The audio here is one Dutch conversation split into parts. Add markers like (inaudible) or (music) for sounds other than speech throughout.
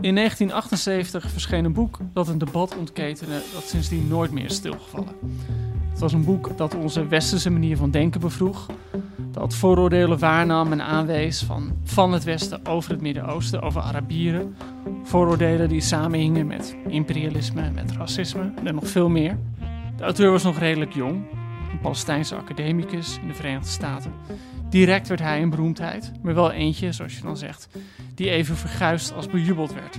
In 1978 verscheen een boek dat een debat ontketende dat sindsdien nooit meer is stilgevallen. Het was een boek dat onze westerse manier van denken bevroeg, dat vooroordelen waarnam en aanwees van, van het Westen over het Midden-Oosten, over Arabieren. Vooroordelen die samenhingen met imperialisme, met racisme en nog veel meer. De auteur was nog redelijk jong, een Palestijnse academicus in de Verenigde Staten. Direct werd hij een beroemdheid, maar wel eentje, zoals je dan zegt, die even verguisd als bejubeld werd.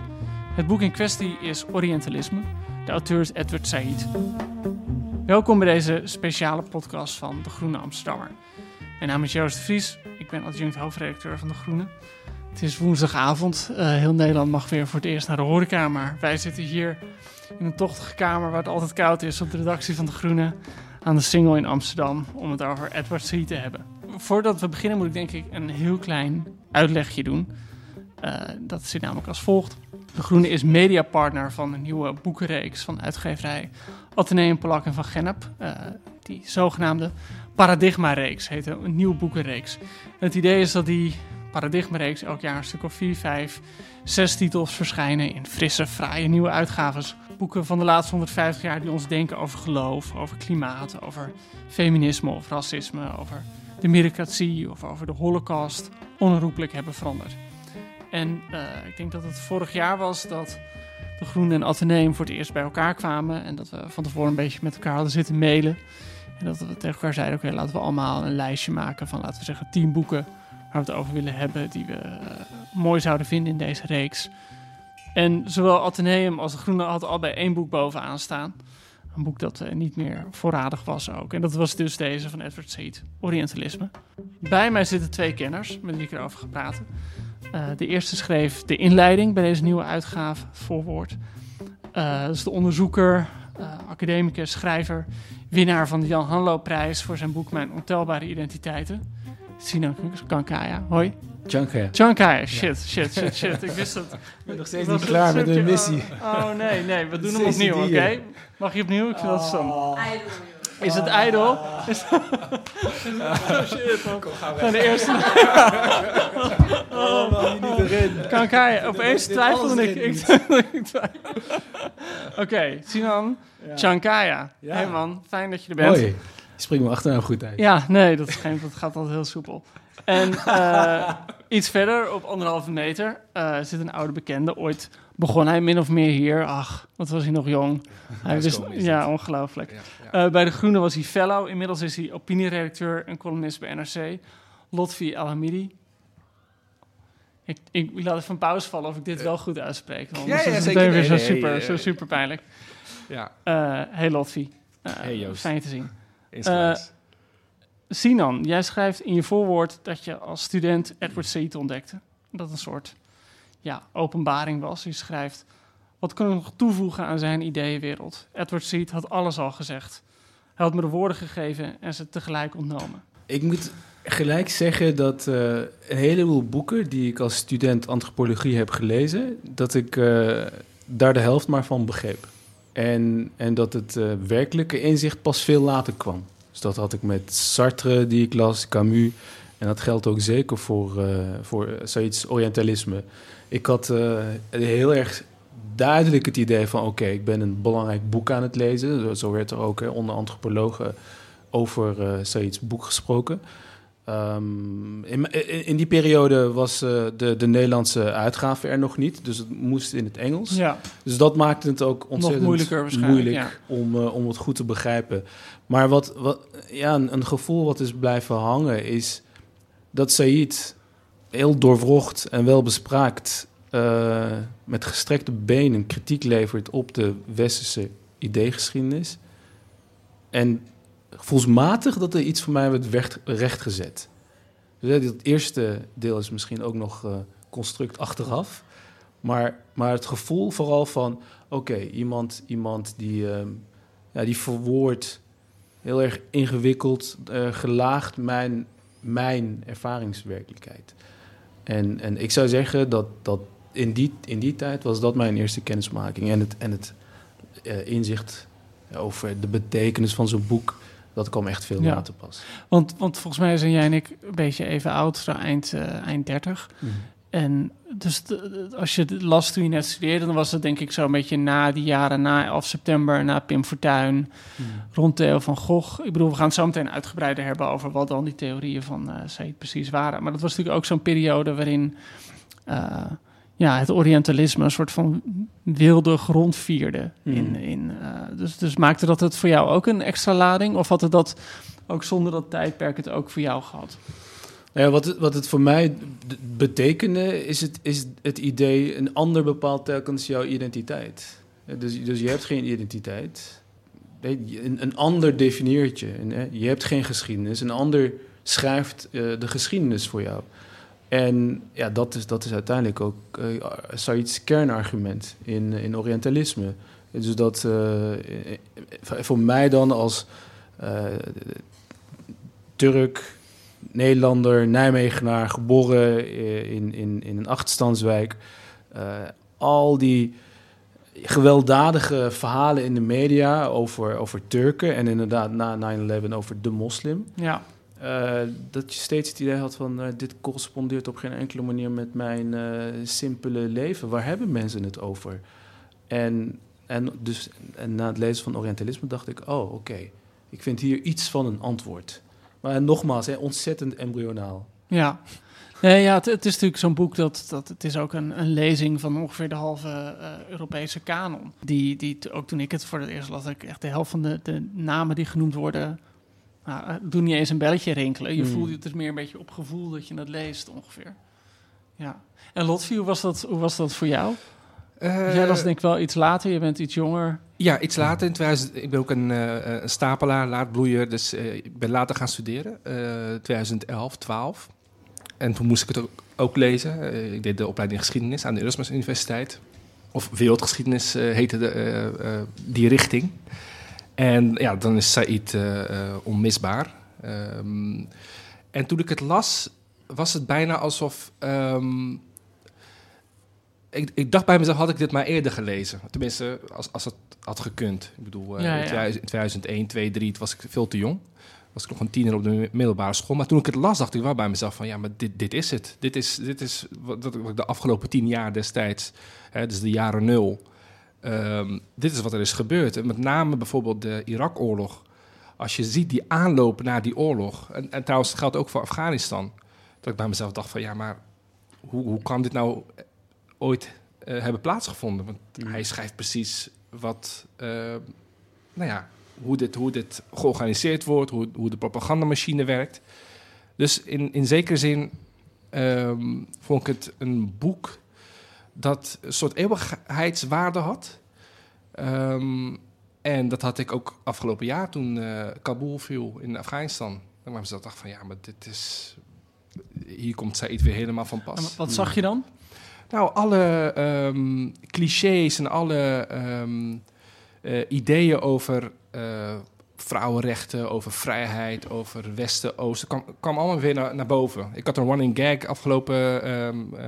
Het boek in kwestie is Orientalisme. De auteur is Edward Said. Welkom bij deze speciale podcast van De Groene Amsterdammer. Mijn naam is Joost de Vries. Ik ben adjunct hoofdredacteur van De Groene. Het is woensdagavond. Eh, heel Nederland mag weer voor het eerst naar de horeca. Maar wij zitten hier in een tochtige kamer waar het altijd koud is op de redactie van De Groene. Aan de Singel in Amsterdam om het over Edward Said te hebben. Voordat we beginnen moet ik denk ik een heel klein uitlegje doen. Eh, dat zit namelijk als volgt. De Groene is mediapartner van een nieuwe boekenreeks van uitgeverij Atheneum Polak en van Gennep. Eh, die zogenaamde Paradigma-reeks heet een nieuwe boekenreeks. En het idee is dat die Paradigma-reeks elk jaar een stuk of vier, vijf, zes titels verschijnen in frisse, fraaie nieuwe uitgaves. Boeken van de laatste 150 jaar die ons denken over geloof, over klimaat, over feminisme of racisme, over de meritocratie of over de holocaust onherroepelijk hebben veranderd. En eh, ik denk dat het vorig jaar was dat de Groene en Atheneum voor het eerst bij elkaar kwamen. En dat we van tevoren een beetje met elkaar hadden zitten mailen. En dat we tegen elkaar zeiden, oké, laten we allemaal een lijstje maken van, laten we zeggen, tien boeken waar we het over willen hebben, die we eh, mooi zouden vinden in deze reeks. En zowel Atheneum als de Groene hadden al bij één boek bovenaan staan. Een boek dat eh, niet meer voorradig was ook. En dat was dus deze van Edward Said, Orientalisme. Bij mij zitten twee kenners met wie ik erover ga praten. Eh, de eerste schreef de inleiding bij deze nieuwe uitgave, voorwoord. Eh, dat is de onderzoeker, academicus, schrijver, winnaar van de Jan Hanlo-prijs voor zijn boek Mijn Ontelbare Identiteiten. Sinan Kankaya. Hoi. Kankaya, shit, shit, shit, shit. Ik wist het. Ik ben nog steeds niet klaar met de missie. Oh, oh, nee, nee, we (laughs) doen hem opnieuw, oké? Mag je opnieuw? Ik vind dat stom. Is het ijdel? (laughs) Is oh shit, man. Van de eerste... (laughs) Oh, niet erin. Kankaya, opeens twijfelde ik. ik. Oké, Sinan, Chankaya. Ja. Hey man, fijn dat je er bent. Hoi. Je springt mijn achternaam goed uit. Ja, nee, dat, is geen, dat gaat altijd heel soepel. En eh, iets verder, op anderhalve meter, eh, zit een oude bekende. Ooit begon hij min of meer hier. Ach, wat was hij nog jong. Hij wist, ja, ongelooflijk. Ja, ja. Eh, bij De Groene was hij fellow. Inmiddels is hij opinieredacteur en columnist bij NRC. Lotfi El-Hamidi. Ik, ik, ik laat even een pauze vallen of ik dit wel goed uitspreek. want ja, is het weer Nee, zo, super, zo super pijnlijk. ja. Hey Lotfi. Hey, Joost. Fijn te zien. Insgelijks. Sinan, jij schrijft in je voorwoord dat je als student Edward Said ontdekte. Dat een soort ja, openbaring was. Je schrijft, wat kan ik nog toevoegen aan zijn ideeënwereld? Edward Said had alles al gezegd. Hij had me de woorden gegeven en ze tegelijk ontnomen. Ik moet gelijk zeggen dat eh, een heleboel boeken die ik als student antropologie heb gelezen, dat ik eh, daar de helft maar van begreep. En, en dat het eh, werkelijke inzicht pas veel later kwam. Dus dat had ik met Sartre, die ik las, Camus. En dat geldt ook zeker voor, eh voor zoiets Orientalisme. Ik had eh, heel erg duidelijk het idee van... oké, ik ben een belangrijk boek aan het lezen. Zo- werd er ook eh, onder antropologen over eh zoiets boek gesproken. Ehm, in, die periode was eh, de, de Nederlandse uitgave er nog niet, dus het moest in het Engels. Ja, Dus dat maakte het ook ontzettend moeilijk om, eh, om het goed te begrijpen. Maar wat, wat, ja, een, een gevoel wat is blijven hangen is dat Said heel doorwrocht en wel bespraakt eh, met gestrekte benen kritiek levert op de westerse ideegeschiedenis. En gevoelsmatig dat er iets voor mij werd recht, rechtgezet. Dus het eerste deel is misschien ook nog eh, construct achteraf. Maar, maar het gevoel vooral van... oké, iemand, iemand die, ehm, ja, die verwoordt heel erg ingewikkeld, eh, gelaagd mijn, mijn ervaringswerkelijkheid. En, en ik zou zeggen dat, dat in, die, in die tijd was dat mijn eerste kennismaking. En het, en het eh, inzicht over de betekenis van zo'n boek... dat kwam echt veel Ja. later pas. want, want volgens mij zijn jij en ik een beetje even oud, zo eind, eh, eind 30. En dus de- als je het las toen je net studeerde, dan was het denk ik zo een beetje na die jaren, na 11 september, na Pim Fortuyn, rond Theo van Gogh. Ik bedoel, we gaan het zo meteen uitgebreider hebben over wat dan die theorieën van Said precies waren. Maar dat was natuurlijk ook zo'n periode waarin eh, ja, het Orientalisme een soort van wilde grond vierde. In, Mhm. in, eh, dus, dus maakte dat het voor jou ook een extra lading? Of had het dat ook zonder dat tijdperk het ook voor jou gehad? Nou ja, wat, het, wat het voor mij betekende, is het, is het idee... een ander bepaalt telkens jouw identiteit. Eh, Dus, dus je hebt geen identiteit. Een, een ander definieert je. Je hebt geen geschiedenis. Een ander schrijft eh, de geschiedenis voor jou. En ja, dat is, dat is uiteindelijk ook uh, Said's kernargument in, in Orientalisme. Dus dat eh, eh, voor mij dan als eh, Turk, Nederlander, Nijmegenaar, geboren eh, in, in, in een achterstandswijk. eh, al die gewelddadige verhalen in de media over, over Turken en inderdaad na 9-11 over de moslim. Ja, Eh, dat je steeds het idee had van eh, dit correspondeert op geen enkele manier met mijn eh, simpele leven. Waar hebben mensen het over? En, en, dus, en na het lezen van Orientalisme dacht ik, oh oké, ik vind hier iets van een antwoord. Maar nogmaals, hè, ontzettend embryonaal. Ja. Nee, ja, het, is natuurlijk zo'n boek dat, dat het is ook een, een lezing van ongeveer de halve Europese kanon. Die, die ook toen ik het voor het eerst las, ik echt de helft van de, de namen die genoemd worden, nou, eh, doen niet eens een belletje rinkelen. Je Hmm. voelt het is meer een beetje op gevoel dat je het leest ongeveer. Ja. En Lotfi, hoe was dat, hoe was dat voor jou? Eh, Jij was denk ik wel iets later, je bent iets jonger. Ja, iets later. In 2000, ik ben ook een, eh, een stapelaar, laadbloeier. Dus eh, ik ben later gaan studeren. eh 2011, 12. En toen moest ik het ook, ook lezen. Eh, ik deed de opleiding geschiedenis aan de Erasmus Universiteit. Of wereldgeschiedenis eh, heette de, eh, eh, die richting. En ja, dan is Said eh, eh, onmisbaar. Ehm, en toen ik het las, was het bijna alsof... ehm, ik, ik dacht bij mezelf, had ik dit maar eerder gelezen? Tenminste, als, als het had gekund. Ik bedoel, eh, Ja, in ja. 2000 in 2001, 2, 3 toen was ik veel te jong. Was ik nog een tiener op de mi- middelbare school. Maar toen ik het las, dacht ik wel bij mezelf van... ja, maar dit, dit is het. Dit is, dit is wat, wat ik de afgelopen tien jaar destijds... Hè, dus de jaren nul... ehm, dit is wat er is gebeurd. En met name bijvoorbeeld de Irak-oorlog. Als je ziet die aanloop naar die oorlog... en, en trouwens, het geldt ook voor Afghanistan... dat ik bij mezelf dacht van... ja, maar hoe, hoe kan dit nou ooit eh, hebben plaatsgevonden? Want hij schrijft precies wat... eh, nou ja, hoe dit, hoe dit georganiseerd wordt, hoe, hoe de propagandamachine werkt. Dus in, in zekere zin ehm, vond ik het een boek dat een soort eeuwigheidswaarde had. Ehm, en dat had ik ook afgelopen jaar toen eh, Kabul viel in Afghanistan. Dan was ik dacht van ja, maar dit is... Hier komt Said weer helemaal van pas. En wat zag je dan? Nou, alle ehm, clichés en alle ehm, eh, ideeën over eh, vrouwenrechten, over vrijheid, over Westen, Oosten, kwam, kwam allemaal weer naar, naar boven. Ik had een running gag afgelopen ehm, eh,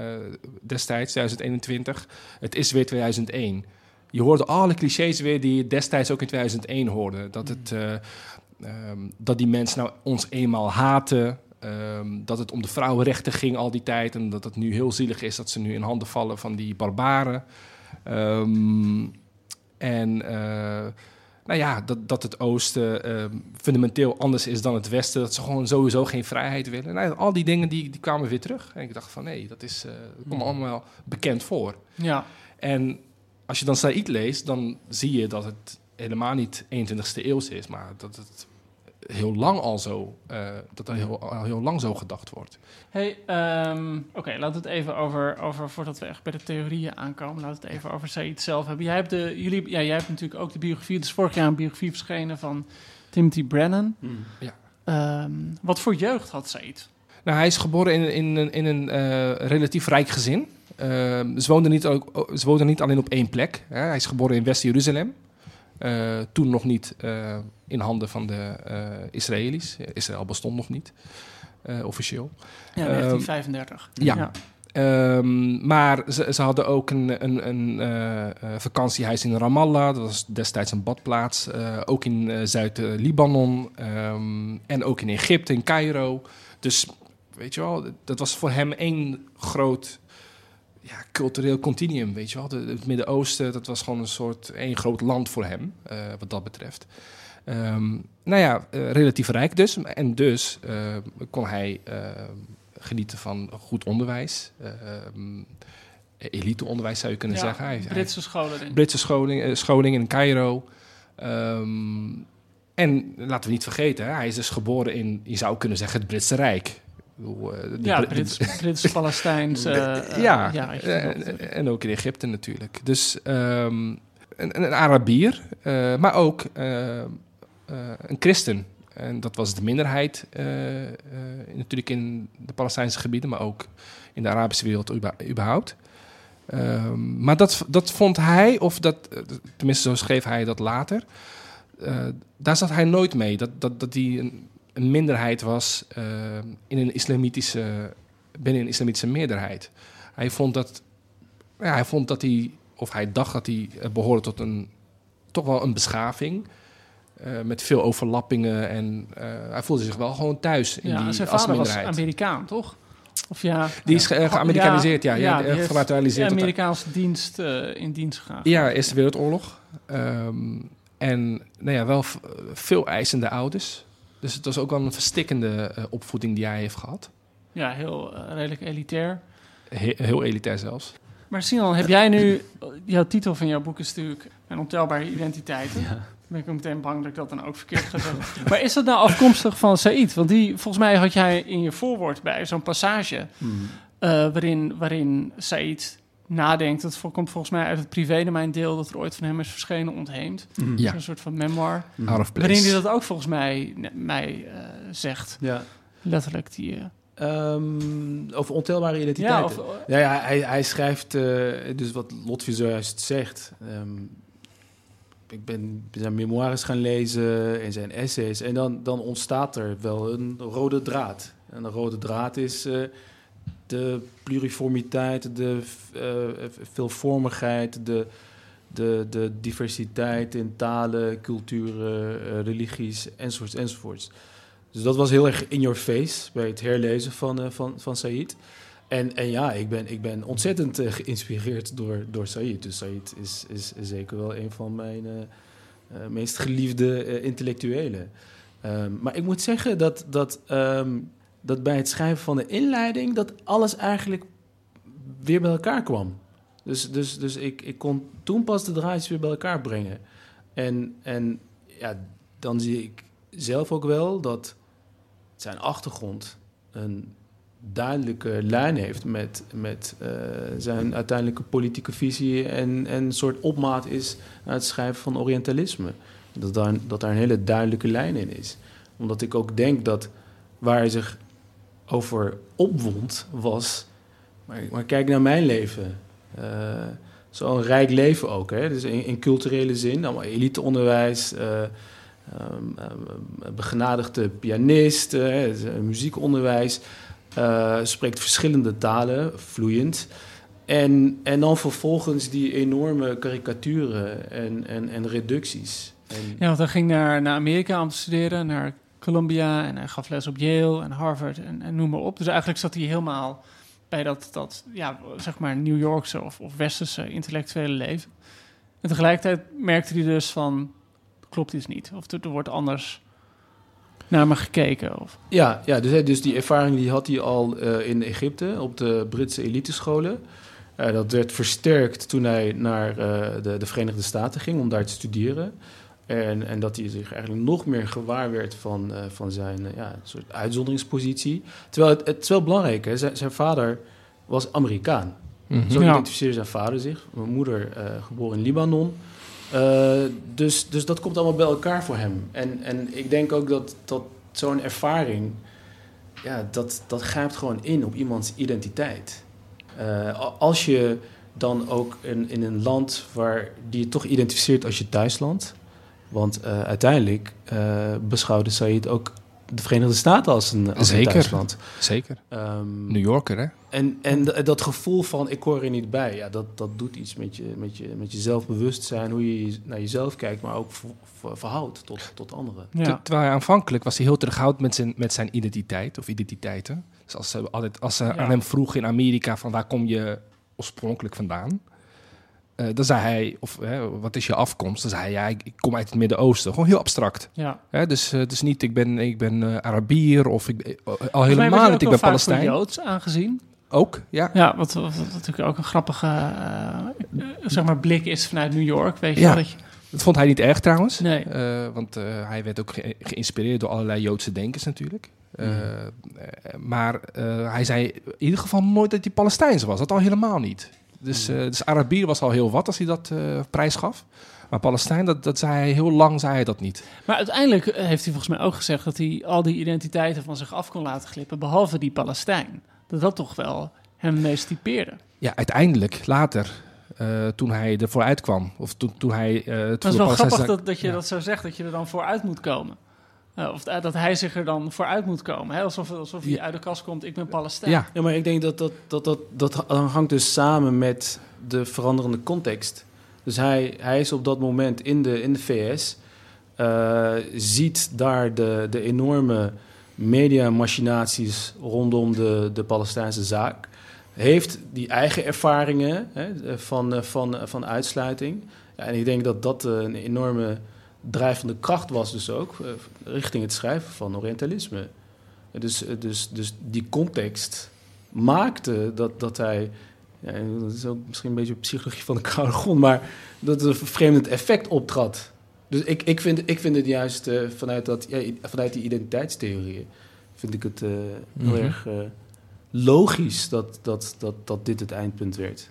destijds, 2021. Het is weer 2001. Je hoorde alle clichés weer die je destijds ook in 2001 hoorde. Dat, het, eh, ehm, dat die mensen nou ons eenmaal haten. ehm, dat het om de vrouwenrechten ging al die tijd. En dat het nu heel zielig is dat ze nu in handen vallen van die barbaren. En eh, nou ja, dat, dat het Oosten ehm, fundamenteel anders is dan het Westen. Dat ze gewoon sowieso geen vrijheid willen. Nou, al die dingen die, die kwamen weer terug. En ik dacht van nee, dat, is, eh, dat komt me allemaal bekend voor. Ja. En als je dan Said leest, dan zie je dat het helemaal niet 21ste eeuws is, maar dat het heel lang al zo, eh, dat er heel, al heel lang zo gedacht wordt. Hey, ehm, oké, laten we het even over, over, voordat we echt bij de theorieën aankomen, laten we het even over Said zelf hebben. Jij hebt, de, jullie, ja, jij hebt natuurlijk ook de biografie, dus vorig jaar een biografie verschenen van Timothy Brennan. Ja. Ehm, wat voor jeugd had Said? Nou, hij is geboren in, in, een- in een eh, relatief rijk gezin. Ehm, ze, woonden niet ook, ze woonden niet alleen op één plek. Hè. Hij is geboren in West-Jeruzalem. Eh, toen nog niet in handen van de eh, Israëli's. Israël bestond nog niet, eh, officieel. Ja, 1935. ja. Ehm, maar ze, ze hadden ook een, een, een eh, eh, vakantiehuis in Ramallah. Dat was destijds een badplaats. Ook in Zuid-Libanon. ehm, en ook in Egypte, in Cairo. Dus weet je wel, dat was voor hem één groot ja, cultureel continuum. Weet je wel, De- het Midden-Oosten, dat was gewoon een soort één groot land voor hem, wat dat betreft. Ehm, nou ja, eh, relatief rijk dus. En dus eh, kon hij eh, genieten van goed onderwijs. ehm eliteonderwijs zou je kunnen Ja, zeggen. Hij, Britse ik. Britse scholing, scholing in Cairo. Ehm, en laten we niet vergeten, hè, hij is dus geboren in, je zou kunnen zeggen, het Britse Rijk. Bedoel, de Ja, Brit- Brits, Brits, Palestijns. (laughs) eh, eh, ja, en, en ook in Egypte natuurlijk. Dus een, een Arabier, maar ook een christen. En dat was de minderheid eh, eh, natuurlijk in de Palestijnse gebieden, maar ook in de Arabische wereld überhaupt. Ehm, maar dat, dat vond hij, of dat, eh, tenminste zo schreef hij dat later, eh, daar zat hij nooit mee. Dat, dat, dat hij een, een minderheid was eh, in een islamitische, binnen een islamitische meerderheid. Hij vond dat, ja, hij vond dat hij, of hij dacht dat hij eh, behoorde tot een, toch wel een beschaving. Eh, met veel overlappingen en eh, hij voelde zich wel gewoon thuis in ja, die zijn als vader was. Amerikaan, toch? Of ja, Die is eh, geamerikaniseerd, ja, ja, die heeft genaturaliseerd de Amerikaanse dienst eh, in dienst gegaan. Ja, Eerste Wereldoorlog. Ehm, en nou ja, wel veel eisende ouders. Dus het was ook wel een verstikkende opvoeding die hij heeft gehad. Ja, heel redelijk elitair. He- heel elitair zelfs. Maar Sinan, heb jij nu... Jouw titel van jouw boek is natuurlijk... Een ontelbare identiteiten. Dan ben ik ook meteen bang dat ik dat dan ook verkeerd ga zeggen. (laughs) maar is dat nou afkomstig van Said? Want die, volgens mij had jij in je voorwoord bij zo'n passage... Hmm. eh, waarin, waarin Said nadenkt. Dat komt volgens mij uit het privédomeindeel... dat er ooit van hem is verschenen ontheemd. Ja. Een soort van memoir. Out of place. Waarin hij dat ook volgens mij, mij eh, zegt. Ja. Letterlijk die... eh, Ehm, over ontelbare ja, identiteiten. of, Ja, ja hij, hij schrijft, eh, dus wat Lotfi zojuist zegt. ehm, ik ben zijn memoires gaan lezen en zijn essays. En dan, dan ontstaat er wel een rode draad. En de rode draad is eh, de pluriformiteit, de eh, veelvormigheid, de, de, de diversiteit in talen, culturen, eh, religies, enzovoorts, enzovoorts. Dus dat was heel erg in your face bij het herlezen van, eh, van, van Said. En, en ja, ik ben, ik ben ontzettend eh, geïnspireerd door, door Said. Dus Said is, is, zeker wel een van mijn eh, eh, meest geliefde intellectuelen. Ehm, maar ik moet zeggen dat, dat, ehm, dat bij het schrijven van de inleiding... dat alles eigenlijk weer bij elkaar kwam. Dus, dus, dus ik, ik kon toen pas de draadjes weer bij elkaar brengen. En, en ja, dan zie ik zelf ook wel dat zijn achtergrond een duidelijke lijn heeft met, met eh, zijn uiteindelijke politieke visie en, en een soort opmaat is aan het schrijven van Orientalisme. Dat daar, dat daar een hele duidelijke lijn in is. Omdat ik ook denk dat waar hij zich over opwond was. Maar, maar kijk naar mijn leven. Eh, Zo'n rijk leven ook. Hè? Dus in, in culturele zin, allemaal eliteonderwijs. ehm, begenadigde pianist, dus, muziekonderwijs. Eh, spreekt verschillende talen, vloeiend. En, en dan vervolgens die enorme karikaturen en, en, en reducties. En, Ja, want hij ging naar, naar Amerika om te studeren, naar Columbia en hij gaf les op Yale en Harvard en, noem maar op. Dus eigenlijk zat hij helemaal bij dat, dat ja, zeg maar New Yorkse of, of westerse intellectuele leven. En tegelijkertijd merkte hij dus van, klopt iets niet. Of er, er wordt anders naar me gekeken. Of... Ja, ja dus, dus die ervaring die had hij al eh, in Egypte op de Britse elitescholen. Eh, dat werd versterkt toen hij naar eh, de, de Verenigde Staten ging om daar te studeren. En, en dat hij zich eigenlijk nog meer gewaar werd van, eh, van zijn ja, soort uitzonderingspositie. Terwijl het, het is wel belangrijk, hè? Zijn, zijn vader was Amerikaan. Mhm. Zo identificeerde zijn vader zich. Mijn moeder eh, geboren in Libanon. Eh, dus, dus dat komt allemaal bij elkaar voor hem. En, en ik denk ook dat, dat zo'n ervaring... Ja, dat, dat grijpt gewoon in op iemands identiteit. Eh, als je dan ook in, in een land waar die je toch identificeert als je thuisland... Want eh, uiteindelijk beschouwde Said ook de Verenigde Staten als een, als een Zeker. thuisland. Zeker. Ehm, New Yorker, hè? en, en dat gevoel van ik hoor er niet bij, ja, dat, dat doet iets met je, met, je, met je zelfbewustzijn, hoe je naar jezelf kijkt, maar ook ver- ver- verhoudt tot, tot anderen. Ja. Ter- Terwijl hij aanvankelijk was hij heel terughoudend met zijn, met zijn identiteit of identiteiten. Dus als ze, altijd, als ze Ja. aan hem vroegen in Amerika van waar kom je oorspronkelijk vandaan? Eh, dan zei hij, of hè, wat is je afkomst? Dan zei hij, ja, ik, kom uit het Midden-Oosten. Gewoon heel abstract. ja. Hè? Dus, dus niet, ik ben, ik ben eh, Arabier of ik, al helemaal niet, ik ben Palestijn. Joods aangezien. Ook, ja. Ja, wat, wat, wat natuurlijk ook een grappige zeg maar blik is vanuit New York. Weet je Ja. wel, dat je, Dat vond hij niet erg trouwens. Nee. Want hij werd ook ge- geïnspireerd door allerlei Joodse denkers natuurlijk. Mhm. maar hij zei in ieder geval nooit dat hij Palestijns was. Dat al helemaal niet. Dus, eh, dus Arabier was al heel wat als hij dat eh prijs gaf. Maar Palestijn, dat, dat zei hij heel lang, zei hij dat niet. Maar uiteindelijk eh, heeft hij volgens mij ook gezegd dat hij al die identiteiten van zich af kon laten glippen, behalve die Palestijn. Dat dat toch wel hem meest typeerde. Ja, uiteindelijk, later, toen hij ervoor uitkwam. Of toen, toen hij het Maar het is wel grappig dat, dat je Ja. dat zo zegt, dat je er dan vooruit moet komen. Eh, of eh, dat hij zich er dan vooruit moet komen. Hè? Alsof, alsof hij Ja. uit de kast komt, ik ben Palestijn. Ja, Ja, maar ik denk dat dat, dat, dat, dat hangt dus samen met de veranderende context. Dus hij, hij is op dat moment in de, in de VS, eh, ziet daar de, de enorme mediamachinaties rondom de, de Palestijnse zaak. Heeft die eigen ervaringen hè, van, van, van uitsluiting. Ja, en ik denk dat dat een enorme drijvende kracht was dus ook eh, richting het schrijven van Orientalisme. Dus, eh, dus, dus die context maakte dat, dat hij... Ja, dat is ook misschien een beetje psychologie van de koude grond... maar dat er een vervreemdend effect optrad. Dus ik, ik, vind, ik vind het juist eh, vanuit, dat, ja, vanuit die identiteitstheorieën... vind ik het heel Mhm. erg logisch dat, dat, dat, dat dit het eindpunt werd.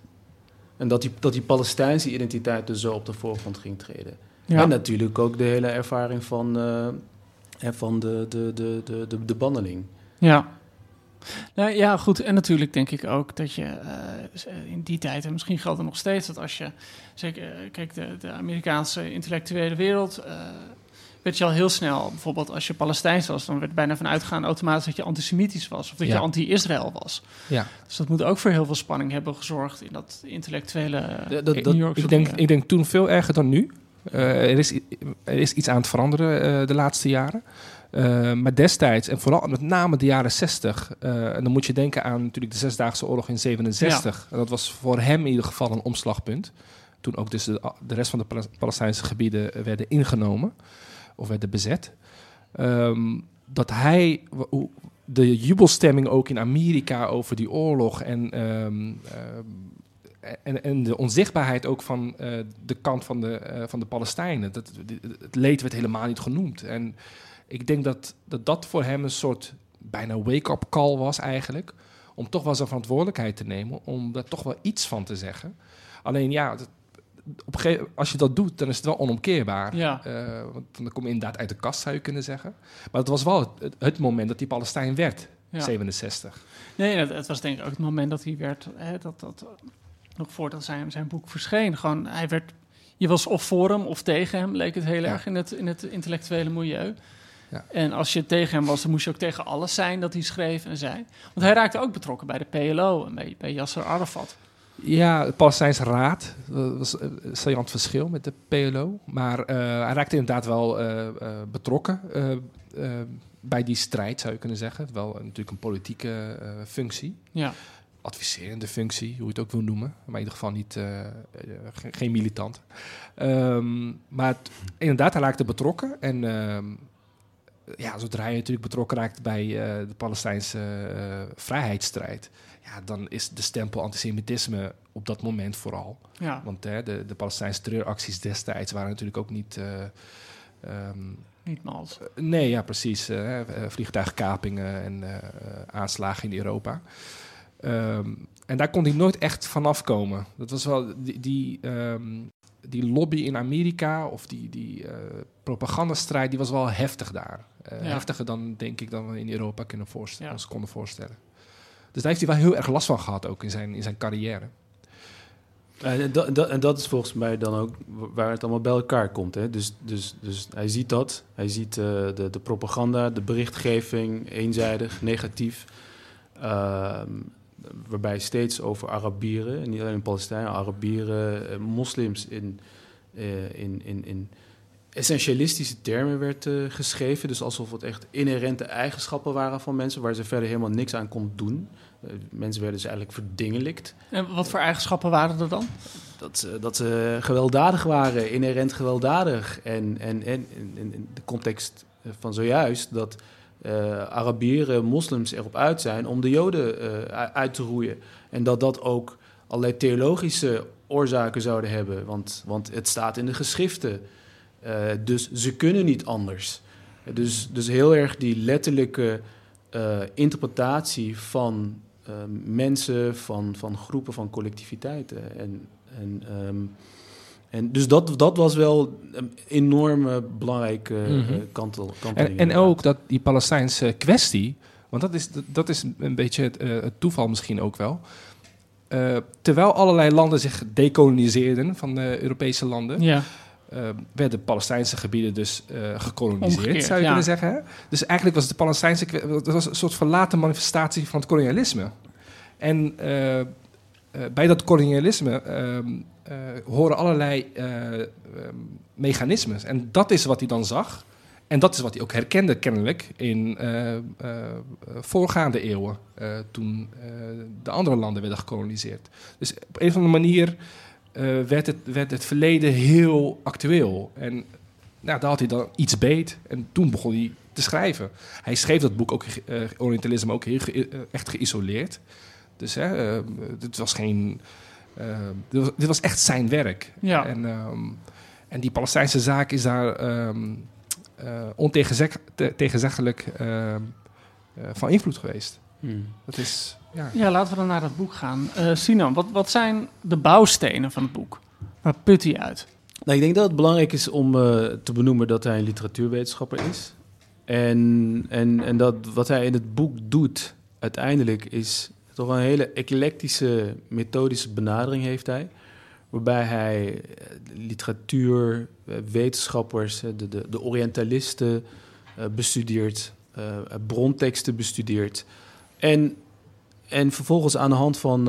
En dat die, dat die Palestijnse identiteit dus zo op de voorgrond ging treden. Ja. En natuurlijk ook de hele ervaring van, en van de, de, de, de, de, de banneling. Ja. Nou ja, goed. En natuurlijk denk ik ook dat je eh, in die tijd, en misschien geldt het nog steeds, dat als je, zeker, eh, kijk, de, de Amerikaanse intellectuele wereld, eh, werd je al heel snel, bijvoorbeeld als je Palestijns was, dan werd er bijna van uitgegaan automatisch dat je antisemitisch was, of dat je anti-Israël was. ja. Dus dat moet ook voor heel veel spanning hebben gezorgd in dat intellectuele New Yorkse Ik denk, ik denk toen veel erger dan nu. Eh, er, is, er is iets aan het veranderen eh, de laatste jaren. Eh, maar destijds, en vooral met name de jaren 60, eh, en dan moet je denken aan natuurlijk de Zesdaagse Oorlog in 67. En dat was voor hem in ieder geval een omslagpunt. Toen ook dus de, de rest van de Pales- Palestijnse gebieden werden ingenomen of werden bezet. Ehm, dat hij, de jubelstemming ook in Amerika over die oorlog en, ehm, ehm, en, en de onzichtbaarheid ook van eh, de kant van de, eh, van de Palestijnen. Dat, het leed werd helemaal niet genoemd. En ik denk dat dat, dat voor hem een soort bijna wake-up call was eigenlijk. Om toch wel zijn verantwoordelijkheid te nemen. Om daar toch wel iets van te zeggen. Alleen ja, dat- op gegeven, als je dat doet, dan is het wel onomkeerbaar. Ja. Eh, want dan kom je inderdaad uit de kast, zou je kunnen zeggen. Maar het was wel het, het, het moment dat die Palestijn werd, Ja. 67. Nee, het, het was denk ik ook het moment dat hij werd, hè, dat, dat, nog voordat zijn, zijn boek verscheen, gewoon, hij werd, je was of voor hem of tegen hem, leek het heel Ja. erg in het, in het intellectuele milieu. Ja. En als je tegen hem was, dan moest je ook tegen alles zijn dat hij schreef en zei. Want hij raakte ook betrokken bij de PLO en bij, bij Yasser Arafat. Ja, het Palestijnse Raad dat was een saillant verschil met de PLO. Maar eh, hij raakte inderdaad wel eh, eh, betrokken eh, eh, bij die strijd, zou je kunnen zeggen. Wel natuurlijk een politieke eh, functie. Ja. Adviserende functie, hoe je het ook wil noemen. Maar in ieder geval niet, eh, eh, ge- geen militant. Ehm, maar het- inderdaad, hij raakte betrokken. En ehm, ja, zodra hij natuurlijk betrokken raakt bij eh, de Palestijnse vrijheidsstrijd... Ja, dan is de stempel antisemitisme op dat moment vooral. Ja. Want hè, de, de Palestijnse terreuracties destijds waren natuurlijk ook niet... eh, ehm, Niet mals. Nee, ja, precies. vliegtuigkapingen en aanslagen in Europa. Ehm, en daar kon hij nooit echt vanaf komen. Dat was wel die, die, ehm, die lobby in Amerika of die, die eh, propagandastrijd, die was wel heftig daar. Eh, Ja. Heftiger dan, denk ik, dan we in Europa kunnen voorstellen, Ja. ons konden voorstellen. Dus daar heeft hij wel heel erg last van gehad, ook in zijn, in zijn carrière. En dat, dat, en dat is volgens mij dan ook waar het allemaal bij elkaar komt. Hè? Dus, dus, dus hij ziet dat. Hij ziet eh, de, de propaganda, de berichtgeving, eenzijdig, negatief. Ehm, waarbij steeds over Arabieren, en niet alleen Palestijnen, Arabieren, eh, moslims in, eh, in, in, in essentialistische termen werd eh, geschreven. Dus alsof het echt inherente eigenschappen waren van mensen, waar ze verder helemaal niks aan konden doen. Mensen werden dus eigenlijk verdingelijkt. En wat voor eigenschappen waren er dan? Dat ze, dat ze gewelddadig waren, inherent gewelddadig. En, en, en in de context van zojuist dat eh, Arabieren, moslims erop uit zijn om de Joden eh, uit te roeien. En dat dat ook allerlei theologische oorzaken zouden hebben. Want, want het staat in de geschriften. Eh, dus ze kunnen niet anders. Dus, dus heel erg die letterlijke interpretatie van mensen, van, van groepen, van collectiviteiten. En, en, ehm, en dus dat, dat was wel een enorme belangrijke Mhm. kantel, En, kanteling. en ook dat die Palestijnse kwestie, want dat is, dat, is een beetje het, eh, het toeval misschien ook wel. Eh, terwijl allerlei landen zich dekoloniseerden van de Europese landen, Ja. eh, werden Palestijnse gebieden dus eh, gekoloniseerd, Omgekeerd, zou je ja. kunnen zeggen. Hè? Dus eigenlijk was de Palestijnse dat was een soort verlaten manifestatie van het kolonialisme. En eh, eh, bij dat kolonialisme ehm, eh, horen allerlei eh, ehm, mechanismes. En dat is wat hij dan zag. En dat is wat hij ook herkende kennelijk in eh, eh, voorgaande eeuwen, eh, toen eh, de andere landen werden gekoloniseerd. Dus op een of andere manier eh, werd, het, werd het verleden heel actueel. En nou, daar had hij dan iets beet. En toen begon hij te schrijven. Hij schreef dat boek ook, eh, Orientalisme, ook heel eh, echt geïsoleerd. Dus hè, eh, dit was geen... eh, dit, was, dit was echt zijn werk. Ja. En, ehm, en die Palestijnse zaak is daar ehm eh, ontegenzeg- te- tegenzeggelijk ehm, eh, van invloed geweest. Hmm. Dat is... Ja. Ja, laten we dan naar dat boek gaan. Eh Sinan, wat, wat zijn de bouwstenen van het boek? Waar put hij uit? Nou, ik denk dat het belangrijk is om eh, te benoemen dat hij een literatuurwetenschapper is. En, en, en dat wat hij in het boek doet, uiteindelijk is toch een hele eclectische methodische benadering heeft hij. Waarbij hij eh, literatuur, eh, wetenschappers, eh, de, de, de Orientalisten bestudeert, bronteksten bestudeert. En, en vervolgens aan de hand van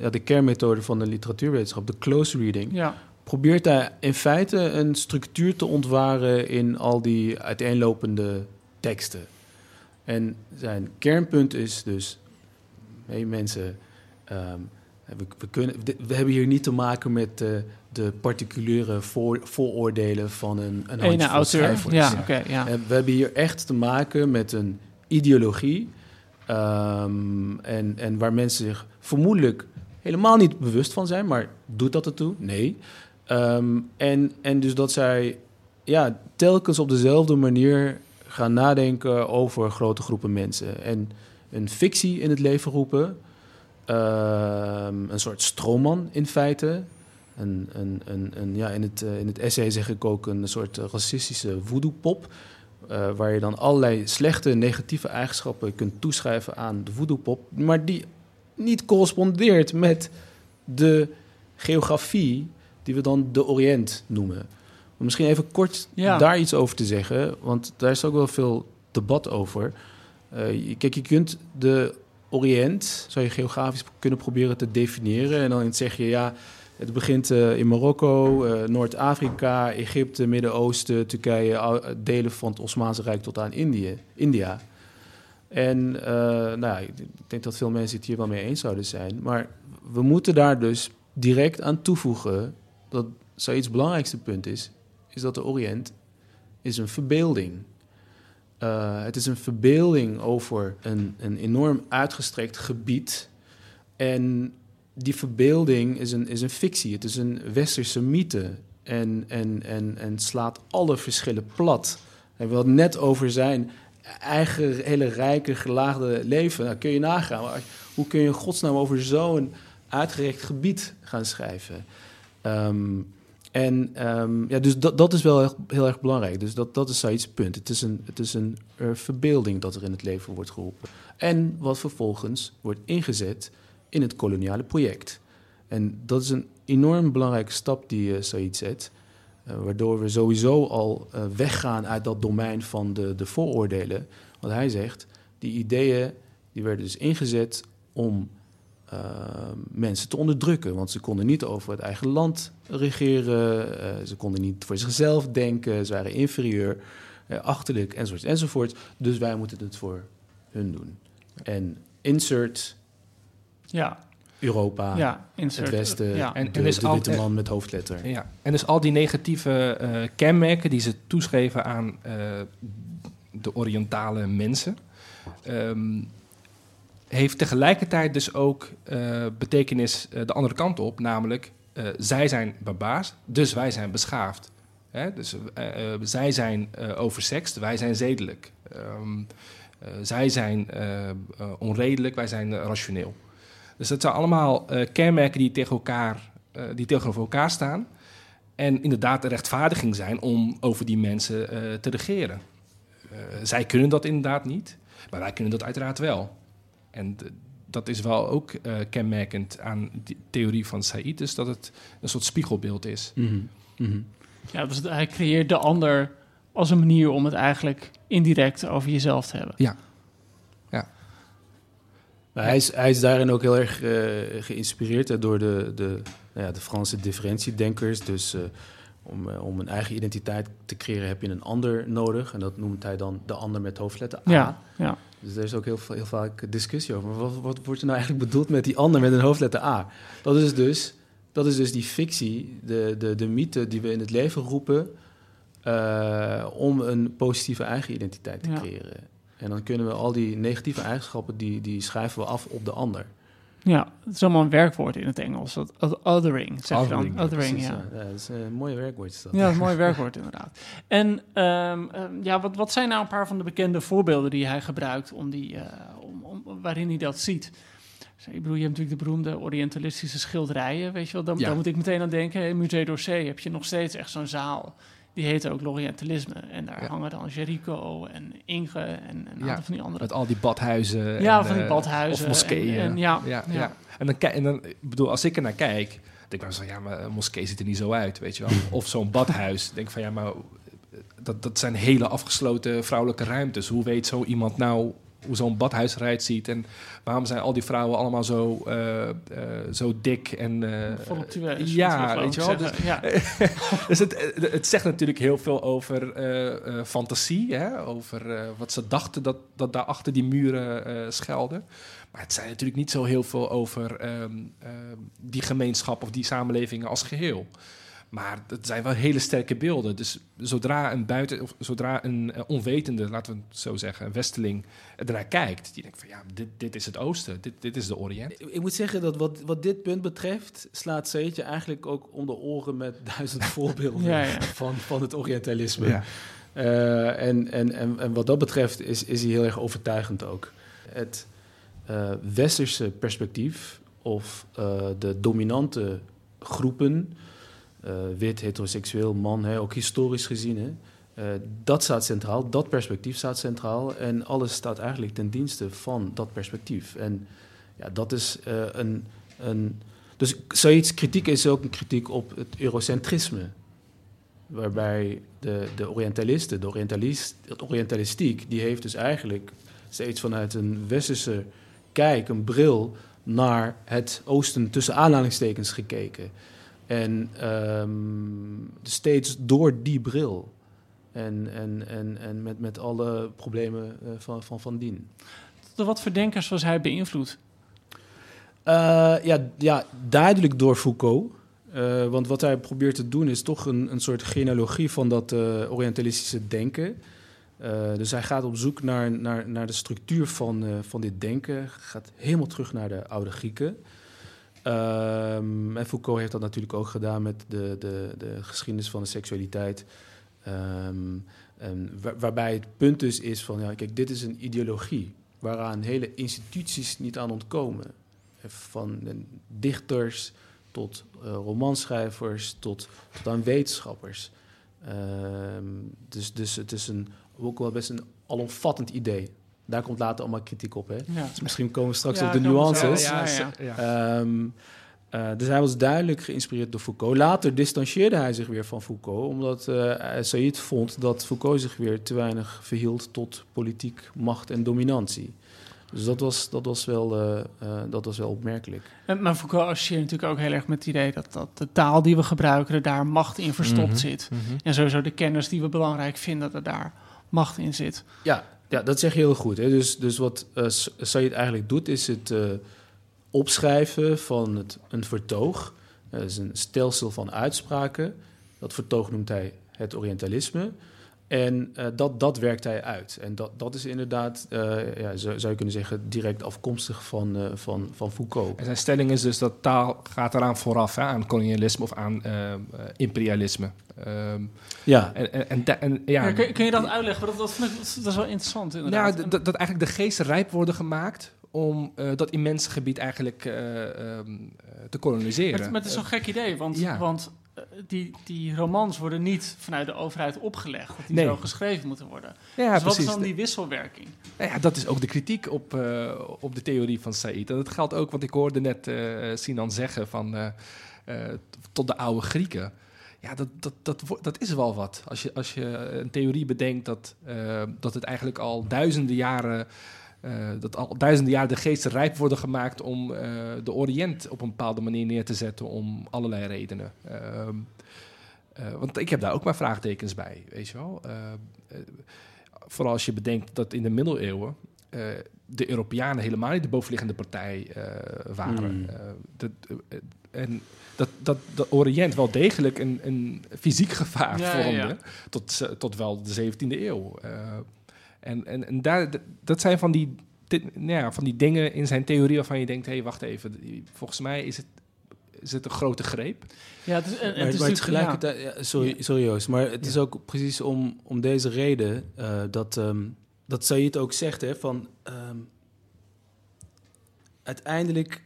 ja, de kernmethode van de literatuurwetenschap, de close reading, Ja. probeert hij in feite een structuur te ontwaren in al die uiteenlopende teksten. En zijn kernpunt is dus, hey mensen, ehm, we, we, kunnen, we hebben hier niet te maken met de, de particuliere voor, vooroordelen van een, een Ene auteur. Ja, oké. ja. En we hebben hier echt te maken met een ideologie. ehm, en, en waar mensen zich vermoedelijk helemaal niet bewust van zijn, maar doet dat ertoe? Nee. Ehm, en, en dus dat zij ja, telkens op dezelfde manier gaan nadenken over grote groepen mensen. En een fictie in het leven roepen. ehm, een soort stroomman in feite. Een, een, een, een, ja, in, het, eh, in het essay zeg ik ook een soort racistische voodoo-pop. eh, waar je dan allerlei slechte, negatieve eigenschappen kunt toeschrijven aan de voodoo-pop. Maar die niet correspondeert met de geografie die we dan de Oriënt noemen. Om misschien even kort Ja. daar iets over te zeggen, want daar is ook wel veel debat over. Eh, kijk, je kunt de Oriënt, zou je geografisch kunnen proberen te definiëren. En dan zeg je, ja, het begint eh, in Marokko, eh, Noord-Afrika, Egypte, Midden-Oosten, Turkije, delen van het Osmaanse Rijk tot aan Indië, India. En nou, ja, ik denk dat veel mensen het hier wel mee eens zouden zijn. Maar we moeten daar dus direct aan toevoegen dat zoiets belangrijkste punt is, is dat de Oriënt is een verbeelding. Uh, het is een verbeelding over een, een enorm uitgestrekt gebied. En die verbeelding is een, is een fictie, het is een westerse mythe. En, en, en, en slaat alle verschillen plat. Hij wil het net over zijn eigen hele rijke, gelaagde leven. Nou, kun je nagaan. Maar hoe kun je in godsnaam over zo'n uitgerekt gebied gaan schrijven? Um, en um, ja, dus dat, is wel heel, erg belangrijk. Dus dat, dat is zoiets punt. Het is, een, het is een uh, verbeelding dat er in het leven wordt geroepen. En wat vervolgens wordt ingezet in het koloniale project. En dat is een enorm belangrijke stap die uh, Said zet. Uh, waardoor we sowieso al weggaan uit dat domein van de, de vooroordelen. Want hij zegt, die ideeën die werden dus ingezet om uh, mensen te onderdrukken. Want ze konden niet over het eigen land regeren, ze konden niet voor zichzelf denken, ze waren inferieur, achterlijk enzovoort enzovoort. Dus wij moeten het voor hun doen. En insert ja. Europa, ja, insert, het Westen, ja. en, de, dus de witte man met hoofdletter. Ja. En dus al die negatieve uh, kenmerken die ze toeschreven aan uh, de Orientale mensen... Um, heeft tegelijkertijd dus ook uh, betekenis de andere kant op. Namelijk, zij zijn barbaars, dus wij zijn beschaafd. Hè? Dus zij zijn oversext, wij zijn zedelijk. Um, zij zijn onredelijk, wij zijn rationeel. Dus dat zijn allemaal kenmerken die, tegen elkaar, die tegenover elkaar staan. En inderdaad de rechtvaardiging zijn om over die mensen te regeren. zij kunnen dat inderdaad niet, maar wij kunnen dat uiteraard wel. En dat is wel ook kenmerkend aan de theorie van Said, dus dat het een soort spiegelbeeld is. Mm -hmm. Mm -hmm. Ja, dus hij creëert de ander als een manier om het eigenlijk indirect over jezelf te hebben. Ja, ja. Maar hij, is, hij is daarin ook heel erg uh, geïnspireerd hè, door de, de, nou ja, de Franse differentiedenkers. Dus uh, om, uh, om een eigen identiteit te creëren heb je een ander nodig. En dat noemt hij dan de ander met hoofdletter A. Ja, ja. Dus er is ook heel, heel vaak discussie over. Maar wat, wat wordt er nou eigenlijk bedoeld met die ander met een hoofdletter A? Dat is dus, dat is dus die fictie, de, de, de mythe die we in het leven roepen... om een positieve eigen identiteit te Ja. creëren. En dan kunnen we al die negatieve eigenschappen, die, die schrijven we af op de ander. Ja, het is allemaal een werkwoord in het Engels. Dat, othering, zeg je dan. Othering, ja. ja, dat is een mooie werkwoord. Is dat. Ja, dat is een (laughs) mooi werkwoord inderdaad. En ehm, um, ja, wat, wat zijn nou een paar van de bekende voorbeelden die hij gebruikt om die, uh, om, om, waarin hij dat ziet? Dus, ik bedoel, je hebt natuurlijk de beroemde Orientalistische schilderijen, weet je wel? Dan, Ja. dan moet ik meteen aan denken, in Musée d'Orsay heb je nog steeds echt zo'n zaal. Die heet ook L'Orientalisme. En daar Ja. hangen dan Jericho en Inge en een aantal van die andere. Met al die badhuizen. Ja, en, van die eh, badhuizen Of moskeeën. en- en ja, ja, ja. En, dan, kijk- en dan, bedoel, als ik er naar kijk, denk ik wel zo, ja, maar een moskee ziet er niet zo uit, weet je wel. (laughs) Of zo'n badhuis. denk van, ja, maar dat, dat zijn hele afgesloten vrouwelijke ruimtes. Hoe weet zo iemand nou hoe zo'n badhuis eruit ziet? En waarom zijn al die vrouwen allemaal zo, eh, eh, zo dik en... eh, Voluptueus, ja, weet je wel. Dus, ja. (laughs) dus het, het zegt natuurlijk heel veel over fantasie, hè? over wat ze dachten dat, dat daar achter die muren schuilde. Maar het zei natuurlijk niet zo heel veel over ehm, ehm, die gemeenschap of die samenlevingen als geheel. Maar het zijn wel hele sterke beelden. Dus zodra een buiten, of zodra een eh, onwetende, laten we het zo zeggen, een westeling ernaar kijkt, die denkt van ja, dit, dit is het oosten, dit, dit is de Oriënt. Ik, ik moet zeggen dat wat, wat dit punt betreft, slaat Seetje eigenlijk ook om de oren met (laughs) duizend voorbeelden Ja, ja. Van, van het Orientalisme. Ja. Eh, en, en, en, en wat dat betreft is, is hij heel erg overtuigend ook. Het eh, westerse perspectief of eh, de dominante groepen, wit, heteroseksueel, man, hè, ook historisch gezien, hè, eh, dat staat centraal, dat perspectief staat centraal en alles staat eigenlijk ten dienste van dat perspectief. En ja, dat is eh, een, een. Dus zoiets kritiek is ook een kritiek op het eurocentrisme waarbij de, de Orientalisten, de Orientalist, Orientalistiek, die heeft dus eigenlijk steeds vanuit een westerse kijk, een bril, naar het oosten tussen aanhalingstekens gekeken. En ehm, steeds door die bril. En, en, en, en met, met alle problemen eh, van, van, van dien. Door wat voor denkers was hij beïnvloed? Eh, ja, ja, duidelijk door Foucault. Eh, want wat hij probeert te doen is toch een, een soort genealogie van dat eh, Orientalistische denken. Dus hij gaat op zoek naar, naar, naar de structuur van, van dit denken. Gaat helemaal terug naar de oude Grieken. Ehm, en Foucault heeft dat natuurlijk ook gedaan met de, de, de geschiedenis van de seksualiteit. Ehm, waarbij het punt dus is van, ja, kijk, dit is een ideologie waaraan hele instituties niet aan ontkomen. Van dichters tot eh, romanschrijvers tot, tot aan wetenschappers. Ehm, dus, dus het is een, ook wel best een alomvattend idee. Daar komt later allemaal kritiek op. Hè? Ja. Dus misschien komen we straks Ja, op de nuances. ja, ja, ja. ja. Ehm, eh, dus hij was duidelijk geïnspireerd door Foucault. Later distancieerde hij zich weer van Foucault, omdat eh Said vond dat Foucault zich weer te weinig verhield tot politiek macht en dominantie. Dus dat was, dat was, wel, eh, eh, dat was wel opmerkelijk. En- Maar Foucault associeert natuurlijk ook heel erg met het idee dat, dat de taal die we gebruiken, er daar macht in verstopt Mhm. zit. Mhm. En sowieso de kennis die we belangrijk vinden, dat er daar macht in zit. Ja, ja dat zeg je heel goed. Hè? Dus, dus wat eh S- Said eigenlijk doet, is het eh, opschrijven van het, een vertoog. Dat is een stelsel van uitspraken. Dat vertoog noemt hij het Orientalisme. En eh, dat, dat werkt hij uit. En dat, dat is inderdaad, eh, ja, zou, zou je kunnen zeggen, direct afkomstig van, eh, van, van Foucault. En zijn stelling is dus dat taal gaat eraan vooraf, hè, aan kolonialisme of aan imperialisme. Ehm, Ja, en, en, en, da- en ja, Ja, kun, kun je dat uitleggen? Dat, dat, vind ik, dat is wel interessant inderdaad. Nou, dat, dat eigenlijk de geesten rijp worden gemaakt om eh, dat immense gebied eigenlijk eh, ehm, eh, te koloniseren. Maar, maar het is zo'n gek idee, want, ja. want die, die romans worden niet vanuit de overheid opgelegd. Dat die Nee. zo geschreven moeten worden. ja, dus wat precies. is dan die wisselwerking? Nou ja, dat is ook de kritiek op, eh, op de theorie van Said. En dat geldt ook, want ik hoorde net eh, Sinan zeggen van eh, eh, tot de oude Grieken. Ja, dat, dat, dat, dat is wel wat. Als je, als je een theorie bedenkt dat, eh, dat het eigenlijk al duizenden jaren... eh, dat al duizenden jaren de geesten rijp worden gemaakt om eh, de Oriënt op een bepaalde manier neer te zetten om allerlei redenen. Ehm, eh, want ik heb daar ook maar vraagtekens bij, weet je wel. Vooral als je bedenkt dat in de middeleeuwen de Europeanen helemaal niet de bovenliggende partij waren. Hmm. Dat, en dat, dat de Oriënt wel degelijk een, een fysiek gevaar Ja, vormde, ja. Tot, tot wel de 17e eeuw. En en, en daar, dat zijn van die, dit- nou ja, van die dingen in zijn theorie waarvan je denkt, hé, hey, wacht even, volgens mij is het, is het een grote greep. Ja, het is, en, maar, het is maar natuurlijk- ja. tegelijkertijd, ja, sorry, sorry Joost, maar het is ook precies om, om deze reden eh, dat, ehm dat Said ook zegt, hè, van ehm, uiteindelijk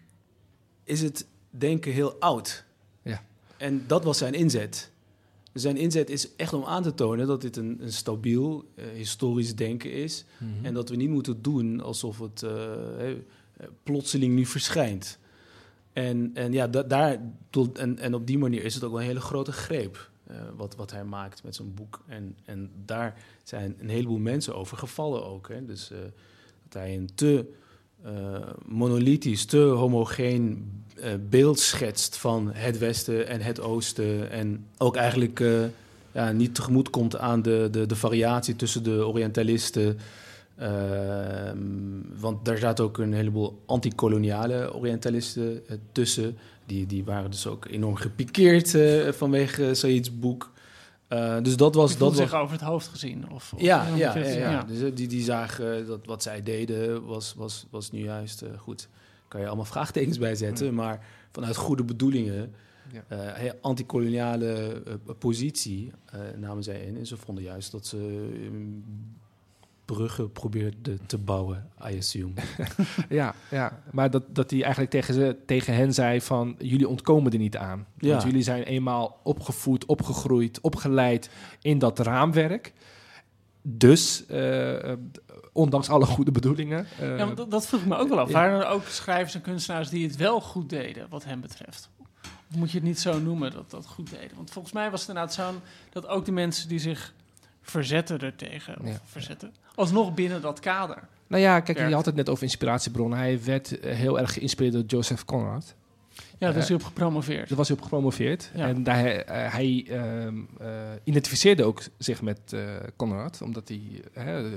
is het denken heel oud. Ja. En dat was zijn inzet. Zijn inzet is echt om aan te tonen dat dit een, een stabiel eh, historisch denken is. En dat we niet moeten doen alsof het eh, eh, plotseling nu verschijnt. En, en, ja, da- daar, en, en op die manier is het ook wel een hele grote greep wat, wat hij maakt met zijn boek. En, en daar zijn een heleboel mensen over gevallen ook. Hè. Dus dat hij een te monolithisch, te homogeen eh, beeld schetst van het Westen en het Oosten. En ook eigenlijk eh, ja, niet tegemoet komt aan de, de, de variatie tussen de Orientalisten. Ehm, want daar zaten ook een heleboel antikoloniale Orientalisten eh, tussen. Die, die waren dus ook enorm gepikeerd eh, vanwege Said's boek. Eh, dus dat was. Dat voelde was zich over het hoofd gezien. Of, of ja, ja, ja. Dus eh, die, die zagen dat wat zij deden was, was, was nu juist eh, goed. Kan je allemaal vraagtekens bij zetten, maar vanuit goede bedoelingen, Ja. eh, eh, positie eh, namen zij in. En ze vonden juist dat ze eh, bruggen probeerden te bouwen, I assume. (laughs) Ja, ja. maar dat, dat hij eigenlijk tegen, ze, tegen hen zei van... jullie ontkomen er niet aan. Ja. Want jullie zijn eenmaal opgevoed, opgegroeid, opgeleid in dat raamwerk. Dus, eh, eh, ondanks alle goede bedoelingen... eh, Ja, want dat, dat vroeg ik me ook wel af. Ja. Waren er ook schrijvers en kunstenaars die het wel goed deden, wat hem betreft? Of moet je het niet zo noemen dat dat goed deden? Want volgens mij was het inderdaad zo dat ook de mensen die zich verzetten ertegen, of Ja. verzetten, alsnog binnen dat kader. Nou ja, kijk, je had het net over inspiratiebronnen. Hij werd eh, heel erg geïnspireerd door Joseph Conrad. Ja, daar is Eh, hij op gepromoveerd. Daar was hij op gepromoveerd. Ja. En daar, eh, hij ehm, eh, identificeerde ook zich met Conrad. Omdat hij,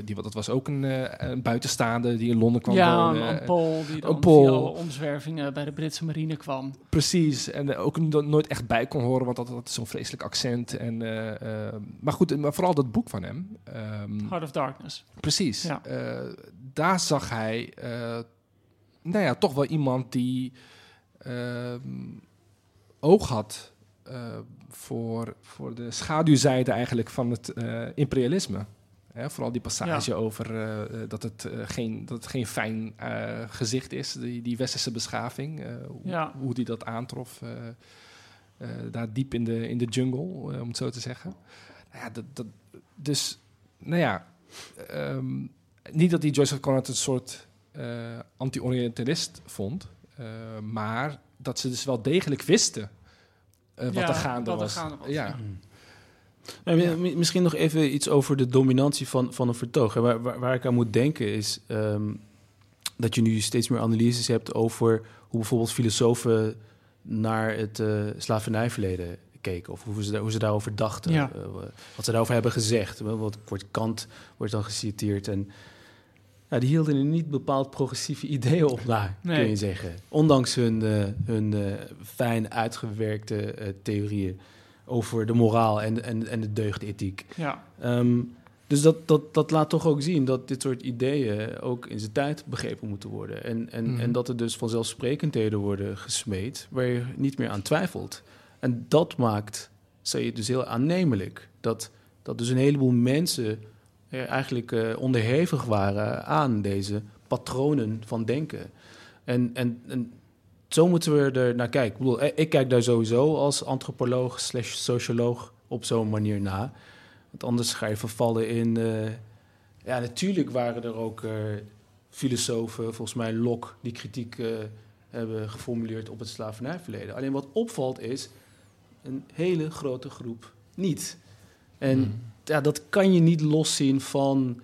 die, dat was ook een, een buitenstaande die in Londen kwam ja, wonen. een Paul die dan omzwervingen bij de Britse marine kwam. Precies, en ook no- nooit echt bij kon horen, want dat had zo'n vreselijk accent. En, eh, eh, maar goed, maar vooral dat boek van hem. ehm, Heart of Darkness. precies, Ja. daar zag hij, nou ja, toch wel iemand die ehm, oog had eh, voor, voor de schaduwzijde eigenlijk van het eh, imperialisme. Hè, vooral die passage over eh, dat, het, geen, dat het geen fijn gezicht is, die, die westerse beschaving. hoe, Ja. hoe die dat aantrof, daar diep in de, in de jungle, om het zo te zeggen. Nou ja, dat, dat, dus, nou ja, ehm, niet dat die Joyce Conrad een soort anti-orientalist vond, eh, maar dat ze dus wel degelijk wisten eh, wat Ja, er gaande wat er was. gaande was, ja. ja. Nou, mi- mi- Misschien nog even iets over de dominantie van, van een vertoog. Waar, waar, waar ik aan moet denken is ehm, dat je nu steeds meer analyses hebt over hoe bijvoorbeeld filosofen naar het eh, slavernijverleden keken. Of hoe ze, daar- hoe ze daarover dachten. Ja. wat ze daarover hebben gezegd. Wat wordt Kant wordt dan geciteerd. En ja, die hielden een niet bepaald progressieve ideeën op Nee. kun je zeggen. Ondanks hun, eh, hun eh, fijn uitgewerkte eh, theorieën over de moraal en, en, en de deugdethiek. Ja. Ehm, dus dat, dat, dat laat toch ook zien dat dit soort ideeën ook in zijn tijd begrepen moeten worden. En, en, Mhm. en dat er dus vanzelfsprekendheden worden gesmeed waar je niet meer aan twijfelt. En dat maakt, zei je dus heel aannemelijk, dat, dat dus een heleboel mensen eigenlijk eh, onderhevig waren aan deze patronen van denken. En, en, en zo moeten we er naar kijken. Ik, bedoel, eh, ik kijk daar sowieso als antropoloog slash socioloog op zo'n manier na. Want anders ga je vervallen in... eh, ja, natuurlijk waren er ook eh, filosofen, volgens mij Locke, die kritiek eh, hebben geformuleerd op het slavernijverleden. Alleen wat opvalt is een hele grote groep niet. En ja, dat kan je niet loszien van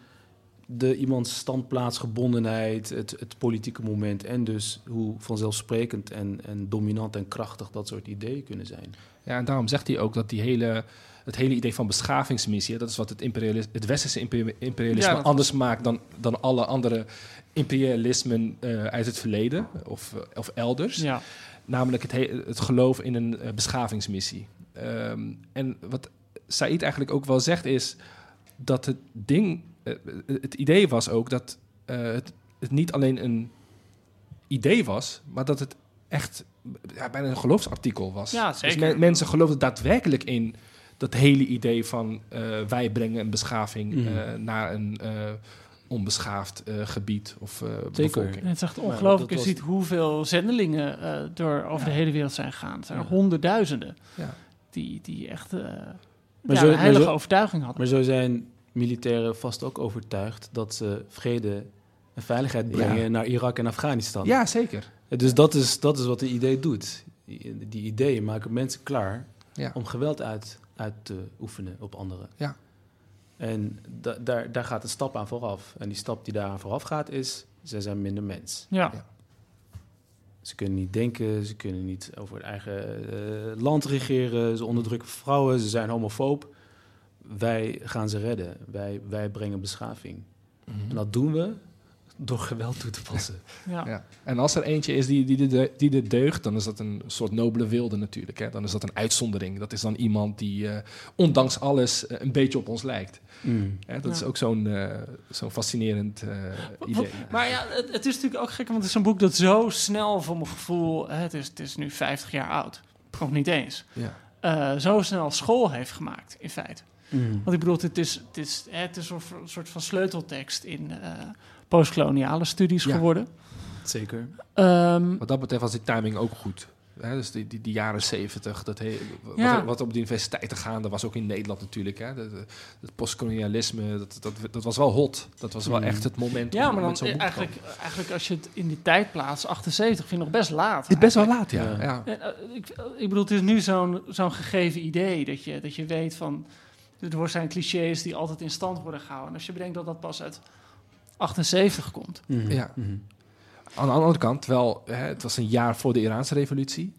de iemands standplaatsgebondenheid, het, het politieke moment en dus hoe vanzelfsprekend en, en dominant en krachtig dat soort ideeën kunnen zijn. Ja, en daarom zegt hij ook dat die hele, het hele idee van beschavingsmissie, dat is wat het, imperialis, het westerse imperi- imperialisme Ja, dat- anders maakt dan, dan alle andere imperialismen eh, uit het verleden of, eh, of elders. Ja. Namelijk het, he- het geloof in een eh, beschavingsmissie. Ehm, en wat Said eigenlijk ook wel zegt is dat het ding, eh, het idee was ook dat eh, het, het niet alleen een idee was, maar dat het echt ja, bijna een geloofsartikel was. Ja, Dus zeker. men- mensen geloofden daadwerkelijk in dat hele idee van eh, wij brengen een beschaving Mhm. eh, naar een eh, onbeschaafd eh, gebied of eh Zeker. bevolking. En het is echt ongelooflijk. Je was- ziet hoeveel zendelingen eh, door over de hele wereld zijn gegaan. Het zijn er Ja. honderdduizenden Ja. die, die echt eh Maar ja, zo- een maar heilige zo- overtuiging hadden. Maar zo zijn militairen vast ook overtuigd dat ze vrede en veiligheid brengen Ja. naar Irak en Afghanistan. Ja, zeker. Dus dat is, dat is wat een idee doet. Die, ideeën maken mensen klaar Ja. om geweld uit, uit te oefenen op anderen. Ja. En da- daar, daar gaat een stap aan vooraf. En die stap die daaraan vooraf gaat is, zij zijn minder mens. Ja. Ja. Ze kunnen niet denken, ze kunnen niet over het eigen eh, land regeren, ze onderdrukken vrouwen, ze zijn homofoob. Wij gaan ze redden, wij, wij brengen beschaving. En dat doen we door geweld toe te passen. Ja. Ja. En als er eentje is die, die, de, die de deugt, dan is dat een soort nobele wilde natuurlijk. Hè? Dan is dat een uitzondering. Dat is dan iemand die eh, ondanks alles eh, een beetje op ons lijkt. Hè? Dat is ook zo'n eh, zo'n fascinerend eh, idee. Maar ja, het, het is natuurlijk ook gek, want het is een boek dat zo snel voor mijn gevoel... Hè, het, is, het is nu 50 jaar oud, nog niet eens. Ja. eh, zo snel school heeft gemaakt, in feite. Want ik bedoel, het is, het is, het is een soort- soort van sleuteltekst in eh, postkoloniale studies Ja. geworden. Zeker. Ehm, Wat dat betreft was die timing ook goed. Hè? Dus die, die, die jaren zeventig, dat he- wat, Ja. wat op de universiteiten gaande was, ook in Nederland natuurlijk. Hè? Het postkolonialisme, dat, dat, dat was wel hot. Dat was wel Mm. echt het moment ja, om maar dan eigenlijk, eigenlijk als je het in die tijd plaatst, 78, vind ik nog best laat. Het is best wel laat, ja. Ja. En, eh, ik, ik bedoel, het is nu zo'n zo'n gegeven idee dat je, dat je weet van... Er zijn clichés die altijd in stand worden gehouden. En als je bedenkt dat dat pas uit 78 komt. Mhm. Ja. Mhm. Aan de andere kant, wel, hè, het was een jaar voor de Iraanse revolutie.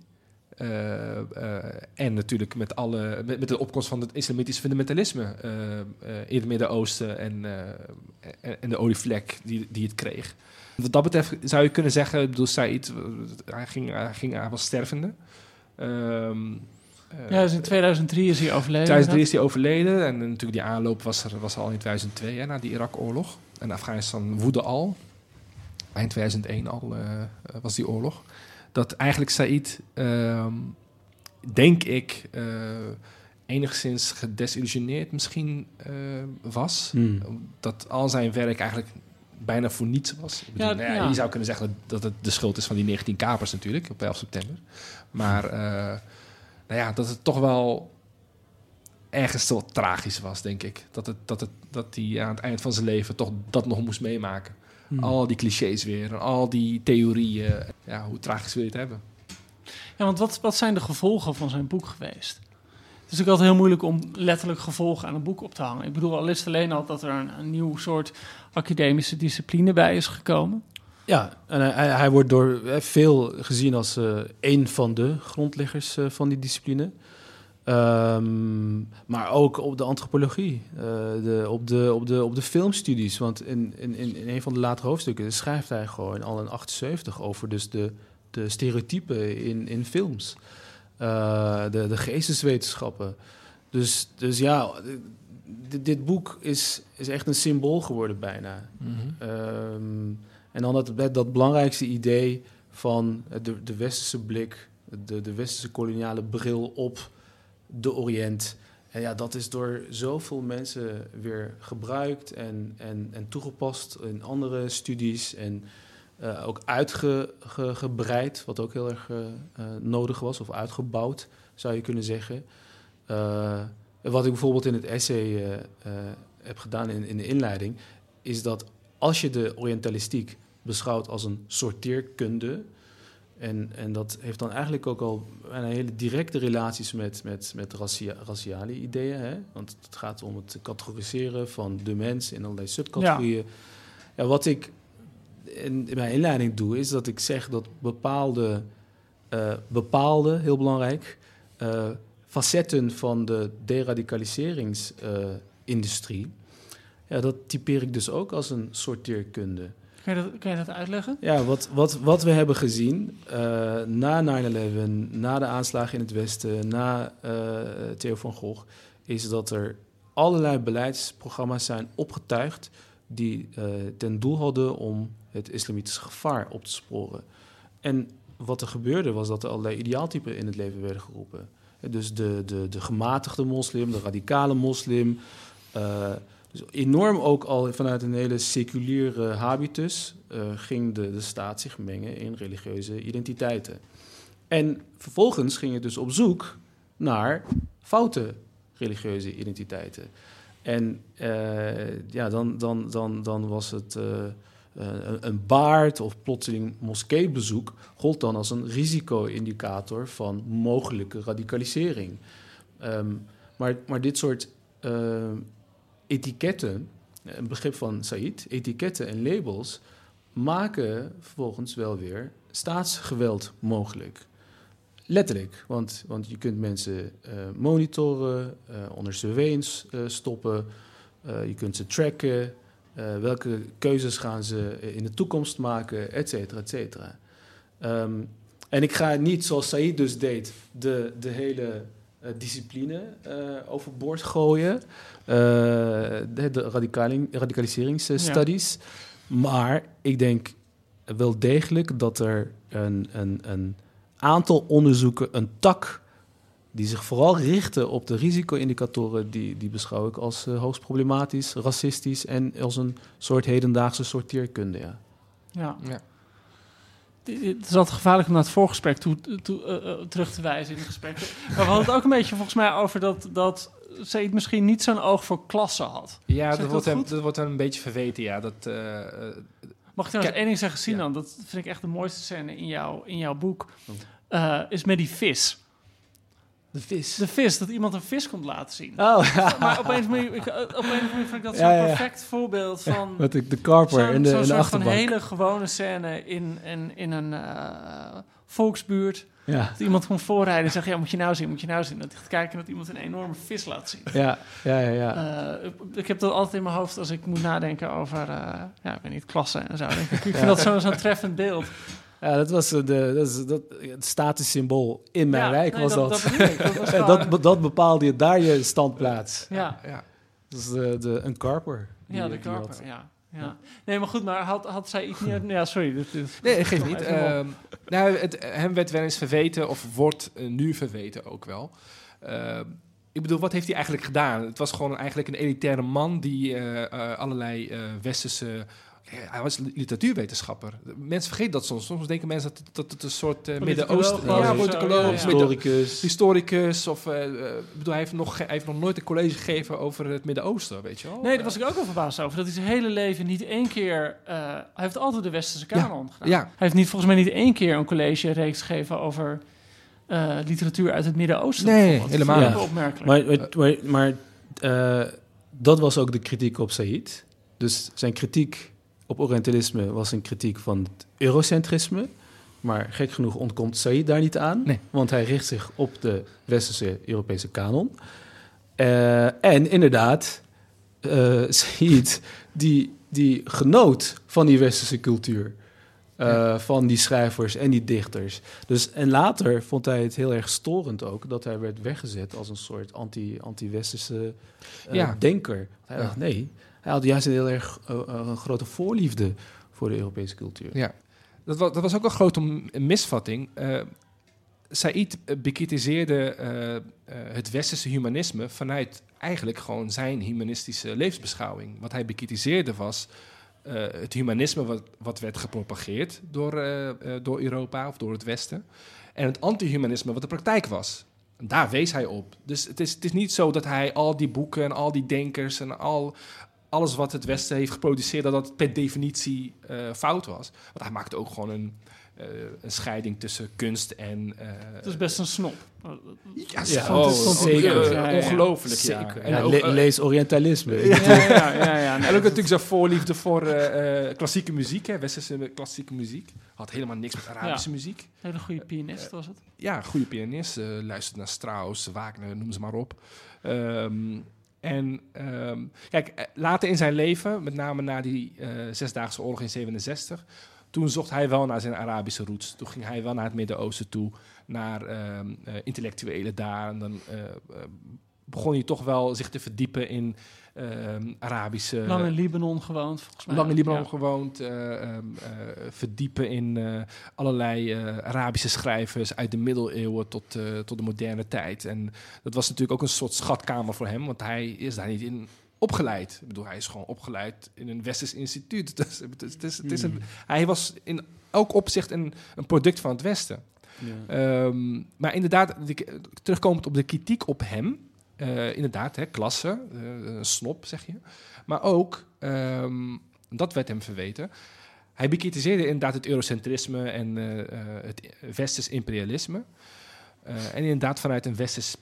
Eh, eh, en natuurlijk met, alle, met, met de opkomst van het islamitisch fundamentalisme eh, eh, in het Midden-Oosten en, eh, en, de olievlek die, die het kreeg. Wat dat betreft zou je kunnen zeggen, ik bedoel, Said, hij, ging, hij, ging, hij was stervende. Ehm, eh, Ja, dus in 2003 is hij overleden. 2003 is hij overleden en natuurlijk die aanloop was er was al in 2002, hè, na die Irak-oorlog. En Afghanistan woedde al. Eind 2001 al eh, was die oorlog. Dat eigenlijk Said, ehm, denk ik, eh, enigszins gedesillusioneerd misschien eh, was. Hmm. Dat al zijn werk eigenlijk bijna voor niets was. Ik bedoel, Ja, nou ja, ja. Je zou kunnen zeggen dat, het de schuld is van die 19 kapers natuurlijk, op 11 september. Maar eh, nou ja, dat het toch wel ergens wel tragisch was, denk ik. Dat, het, dat, het, dat hij aan het eind van zijn leven toch dat nog moest meemaken. Hmm. Al die clichés weer, en al die theorieën. Ja, hoe tragisch wil je het hebben? Ja, want wat, wat zijn de gevolgen van zijn boek geweest? Het is natuurlijk altijd heel moeilijk om letterlijk gevolgen aan een boek op te hangen. Ik bedoel, al is het alleen al dat er een, een nieuw soort academische discipline bij is gekomen. Ja, en hij, hij- hij wordt door eh, veel gezien als eh een van de grondleggers eh, van die discipline. Ehm, maar ook op de antropologie, eh, de, op, de, op, de, op de filmstudies. Want in, in, in in een van de latere hoofdstukken schrijft hij gewoon al in 78 over dus de, de stereotypen in, in films. Eh, de, de geesteswetenschappen. Dus, dus ja, dit, dit boek is, is echt een symbool geworden bijna. Ehm, en dan dat, dat, dat belangrijkste idee van de, de westerse blik, de, de westerse koloniale bril op de Oriënt. En ja, dat is door zoveel mensen weer gebruikt en, en, en toegepast in andere studies. En eh, ook uitgebreid, wat ook heel erg eh, eh, nodig was, of uitgebouwd, zou je kunnen zeggen. Wat ik bijvoorbeeld in het essay heb gedaan in, in de inleiding, is dat als je de Orientalistiek beschouwt als een sorteerkunde, en, en dat heeft dan eigenlijk ook al bijna hele directe relaties met, met, met racia- raciale ideeën. Hè? Want het gaat om het categoriseren van de mens in allerlei subcategorieën. Ja. wat ik in, mijn inleiding doe, is dat ik zeg dat bepaalde, eh, bepaalde heel belangrijk, eh, facetten van de deradicaliseringsindustrie, ja, dat typeer ik dus ook als een sorteerkunde. Kan je dat, kan dat uitleggen? Ja, wat, wat, wat we hebben gezien eh, na 9-11, na de aanslagen in het Westen, na eh, Theo van Gogh, is dat er allerlei beleidsprogramma's zijn opgetuigd die eh, ten doel hadden om het islamitische gevaar op te sporen. En wat er gebeurde was dat er allerlei ideaaltypen in het leven werden geroepen. Dus de, de, de gematigde moslim, de radicale moslim. Dus enorm ook al vanuit een hele seculiere habitus eh, ging de, de staat zich mengen in religieuze identiteiten. En vervolgens ging het dus op zoek naar foute religieuze identiteiten. En eh, ja, dan, dan, dan, dan was het eh, een, baard of plotseling moskeebezoek gold dan als een risico-indicator van mogelijke radicalisering. Ehm, maar, maar dit soort eh, etiketten, een begrip van Said, etiketten en labels, maken vervolgens wel weer staatsgeweld mogelijk. Letterlijk, want, want je kunt mensen eh, monitoren, eh, onder surveillance eh, stoppen, je kunt ze tracken, welke keuzes gaan ze in de toekomst maken, et cetera, et cetera. Ehm, en ik ga niet, zoals Said dus deed, de, de hele discipline eh, overboord gooien. Eh, de, de radicali- radicaliseringsstudies. Maar ik denk wel degelijk dat er een, een, een aantal onderzoeken, een tak, die zich vooral richten op de risico-indicatoren, die, die beschouw ik als eh, hoogst problematisch, racistisch en als een soort hedendaagse sorteerkunde. Ja. Ja. Ja. Het is altijd gevaarlijk om naar het voorgesprek toe, toe, eh, eh, terug te wijzen in het gesprek. Maar we hadden het ook een beetje volgens mij over dat, dat Said misschien niet zo'n oog voor klasse had. Ja, dat wordt, hem, dat wordt hem een beetje verweten, ja. Dat, eh, Mag ik trouwens één ding zeggen, Sinan? ja. Dat vind ik echt de mooiste scène in, jouw in jouw boek. Oh. Is met die vis. De vis. De vis, dat iemand een vis komt laten zien. Oh, ja. Maar op een of andere manier, ik- op een of andere manier vind ik dat zo'n ja, ja. perfect voorbeeld van... Met de, de karper zo'n- in de, zo'n in de achterbank. hele gewone scène in, in, in een eh, volksbuurt. Ja, Dat iemand komt voorrijden en zegt, ja, moet je nou zien, moet je nou zien. Dat gaat kijken en dat iemand een enorme vis laat zien. ja, ja, ja. ja. Eh, ik- ik heb dat altijd in mijn hoofd als ik moet nadenken over, eh, ja, ik weet niet, klassen en zo. Ik. ik vind dat zo'n zo'n treffend beeld. Ja, dat was eh, de, dat is, dat, het statussymbool in mijn Ja, wijk nee, was dat. Dat, ik. Dat, was (laughs) En gewoon- dat, be- dat bepaalde je daar je standplaats. ja, Ja. Dat is de, de, een karper. ja, de karper, ja. Ja. Nee, maar goed, maar had, had zij iets niet... Ja, sorry. Dit, dit- Nee, geeft Kom niet. Ehm, nou, het, hem werd wel eens verweten, of wordt eh, nu verweten ook wel. Ehm, ik bedoel, wat heeft hij eigenlijk gedaan? Het was gewoon eigenlijk een elitaire man die eh, eh, allerlei eh, westerse... hij was literatuurwetenschapper. Mensen vergeten dat soms. Soms denken mensen dat, dat het een soort eh, Midden-Oosten... Ja, politicoloog, Historicus. historicus. Of, ik bedoel, hij heeft, nog, hij heeft nog nooit een college gegeven over het Midden-Oosten, weet je wel? Nee, daar was ik ook wel verbaasd over. Dat hij zijn hele leven niet één keer... eh, hij heeft altijd de westerse kanon gedaan. Ja, Hij heeft niet, volgens mij niet één keer een college-reeks gegeven over eh, literatuur uit het Midden-Oosten. Nee, helemaal niet. opmerkelijk. Maar, maar, maar, maar, eh, dat was ook de kritiek op Said. Dus zijn kritiek op Orientalisme was een kritiek van het eurocentrisme. Maar gek genoeg ontkomt Said daar niet aan. Nee. Want hij richt zich op de westerse Europese kanon. Eh, en inderdaad, eh Said die, die genoot van die westerse cultuur. eh, Van die schrijvers en die dichters. Dus, en later vond hij het heel erg storend ook dat hij werd weggezet als een soort anti, anti-westerse Ja. denker. Hij Ja. dacht nee, hij had juist een heel erg eh, eh, een grote voorliefde voor de Europese cultuur. Ja, dat was, dat was ook een grote misvatting. Eh Said bekritiseerde het westerse humanisme vanuit eigenlijk gewoon zijn humanistische levensbeschouwing. Wat hij bekritiseerde was het humanisme wat, wat werd gepropageerd door, door Europa of door het Westen. En het antihumanisme wat de praktijk was. Daar wees hij op. Dus het is, het is niet zo dat hij al die boeken en al die denkers en al, alles wat het Westen heeft geproduceerd, dat dat per definitie eh, fout was. Want hij maakte ook gewoon een, eh, een scheiding tussen kunst en. eh, Het is best een snop. ja, Ja, zo, het is oh, zeker. Ja, ja, ja. ongelooflijk. Ja. Zeker. En, Ja, ook, le- lees Orientalisme. Ja, ja, ja. ja, ja. (laughs) Nee, en ook natuurlijk zijn voorliefde voor eh, eh, klassieke muziek, hè, westerse klassieke muziek. Had helemaal niks met Arabische muziek. Een hele goede pianist was het. Ja, goede pianist. eh luistert naar Strauss, Wagner, noem ze maar op. Ehm, en ehm, kijk, eh, later in zijn leven, met name na die eh, Zesdaagse Oorlog in 67, toen zocht hij wel naar zijn Arabische roots. Toen ging hij wel naar het Midden-Oosten toe, naar ehm, eh, intellectuelen daar. En dan begon hij toch wel zich te verdiepen in ehm, Arabische... Lang in Libanon gewoond, volgens mij. Lang in Libanon Ja. gewoond, eh, ehm, eh, verdiepen in eh, allerlei Arabische schrijvers uit de middeleeuwen tot, tot de moderne tijd. En dat was natuurlijk ook een soort schatkamer voor hem, want hij is daar niet in opgeleid. Ik bedoel, hij is gewoon opgeleid in een westers instituut. (laughs) Dus het is, het is, het is een, hij was in elk opzicht een, een product van het Westen. Ja. Ehm, maar inderdaad, de- terugkomend op de kritiek op hem. Eh, inderdaad, hè, klasse, een snop zeg je. Maar ook, ehm, dat werd hem verweten. Hij bekritiseerde inderdaad het eurocentrisme en eh, het westers imperialisme. En inderdaad vanuit een westers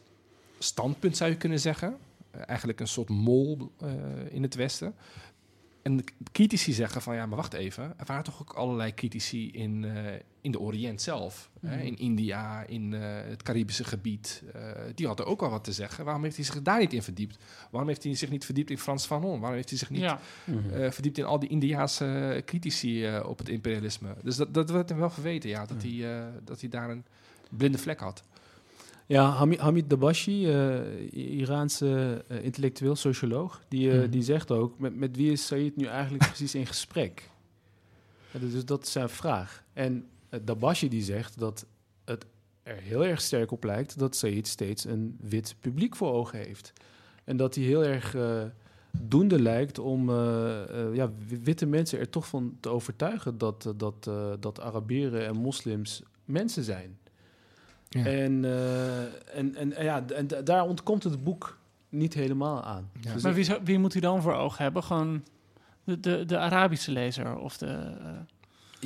standpunt zou je kunnen zeggen. Eigenlijk een soort mol in het westen. En de critici zeggen van ja, maar wacht even. Er waren toch ook allerlei critici in, eh, in de Oriënt zelf. Hè? Mhm. In India, in eh, het Caribische gebied. Eh, die hadden ook wel wat te zeggen. Waarom heeft hij zich daar niet in verdiept? Waarom heeft hij zich niet verdiept in Frans Fanon? Waarom heeft hij zich niet Ja, Mhm. eh, verdiept in al die Indiaanse critici eh, op het imperialisme? Dus dat, dat werd hem wel verweten, ja. Dat, Ja. hij, eh, dat hij daar een blinde vlek had. Ja, Hamid, Hamid Dabashi, eh, Iraanse eh, intellectueel socioloog, die, eh, Mhm. die zegt ook, met, met wie is Said nu eigenlijk (laughs) precies in gesprek? Ja, dus dat is zijn vraag. En Dabashi die zegt dat het er heel erg sterk op lijkt dat Said steeds een wit publiek voor ogen heeft. En dat hij heel erg doende lijkt om ja, wi- witte mensen er toch van te overtuigen dat, dat, dat Arabieren en moslims mensen zijn. Ja. En, eh, en, en, en ja, en daar ontkomt het boek niet helemaal aan. Ja. Dus maar wie, wie moet hij dan voor ogen hebben? Gewoon de, de, de Arabische lezer of de... eh,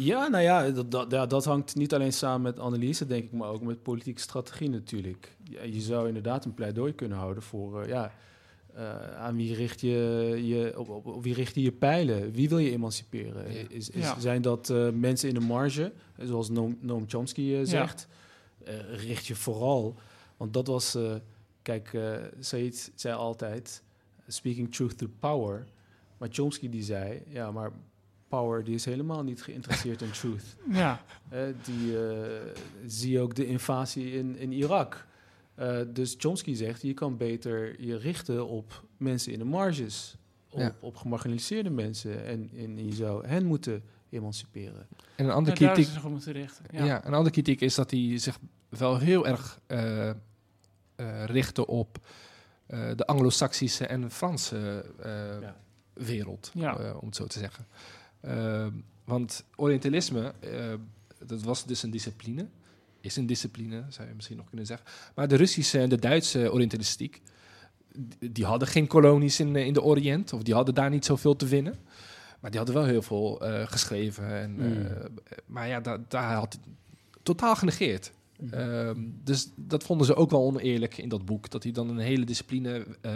Ja, nou ja dat, dat, ja, dat hangt niet alleen samen met analyse, denk ik, maar ook met politieke strategie natuurlijk. Ja, je zou inderdaad een pleidooi kunnen houden voor, eh, ja, eh, aan wie richt je je, op, op, op wie richt je je pijlen? Wie wil je emanciperen? Ja. Is, is, Ja. Zijn dat eh, mensen in de marge, zoals Noam, Noam Chomsky zegt? Richt je vooral, want dat was, eh, kijk, eh Said zei altijd, speaking truth to power. Maar Chomsky die zei, ja, maar power die is helemaal niet geïnteresseerd in truth. (laughs) Ja, Eh, die eh, zie ook de invasie in, in Irak. Eh, dus Chomsky zegt, je kan beter je richten op mensen in de marges. Op, Ja. op gemarginaliseerde mensen. En, en je zou hen moeten emanciperen. En een andere kritiek is zich op moeten richten. Ja. Ja. een andere kritiek is dat hij zich wel heel erg eh eh, richtte op eh, de Anglo-Saxische en Franse eh, Ja. wereld, Ja. eh, om het zo te zeggen. Eh, want Orientalisme, eh, dat was dus een discipline, is een discipline, zou je misschien nog kunnen zeggen. Maar de Russische en de Duitse Orientalistiek, die- hadden geen kolonies in, in de Oriënt, of die hadden daar niet zoveel te winnen. Maar die hadden wel heel veel eh, geschreven. En, Mm. eh, maar ja, daar, daar had hij totaal genegeerd. Mhm. Ehm, dus dat vonden ze ook wel oneerlijk in dat boek. Dat hij dan een hele discipline eh,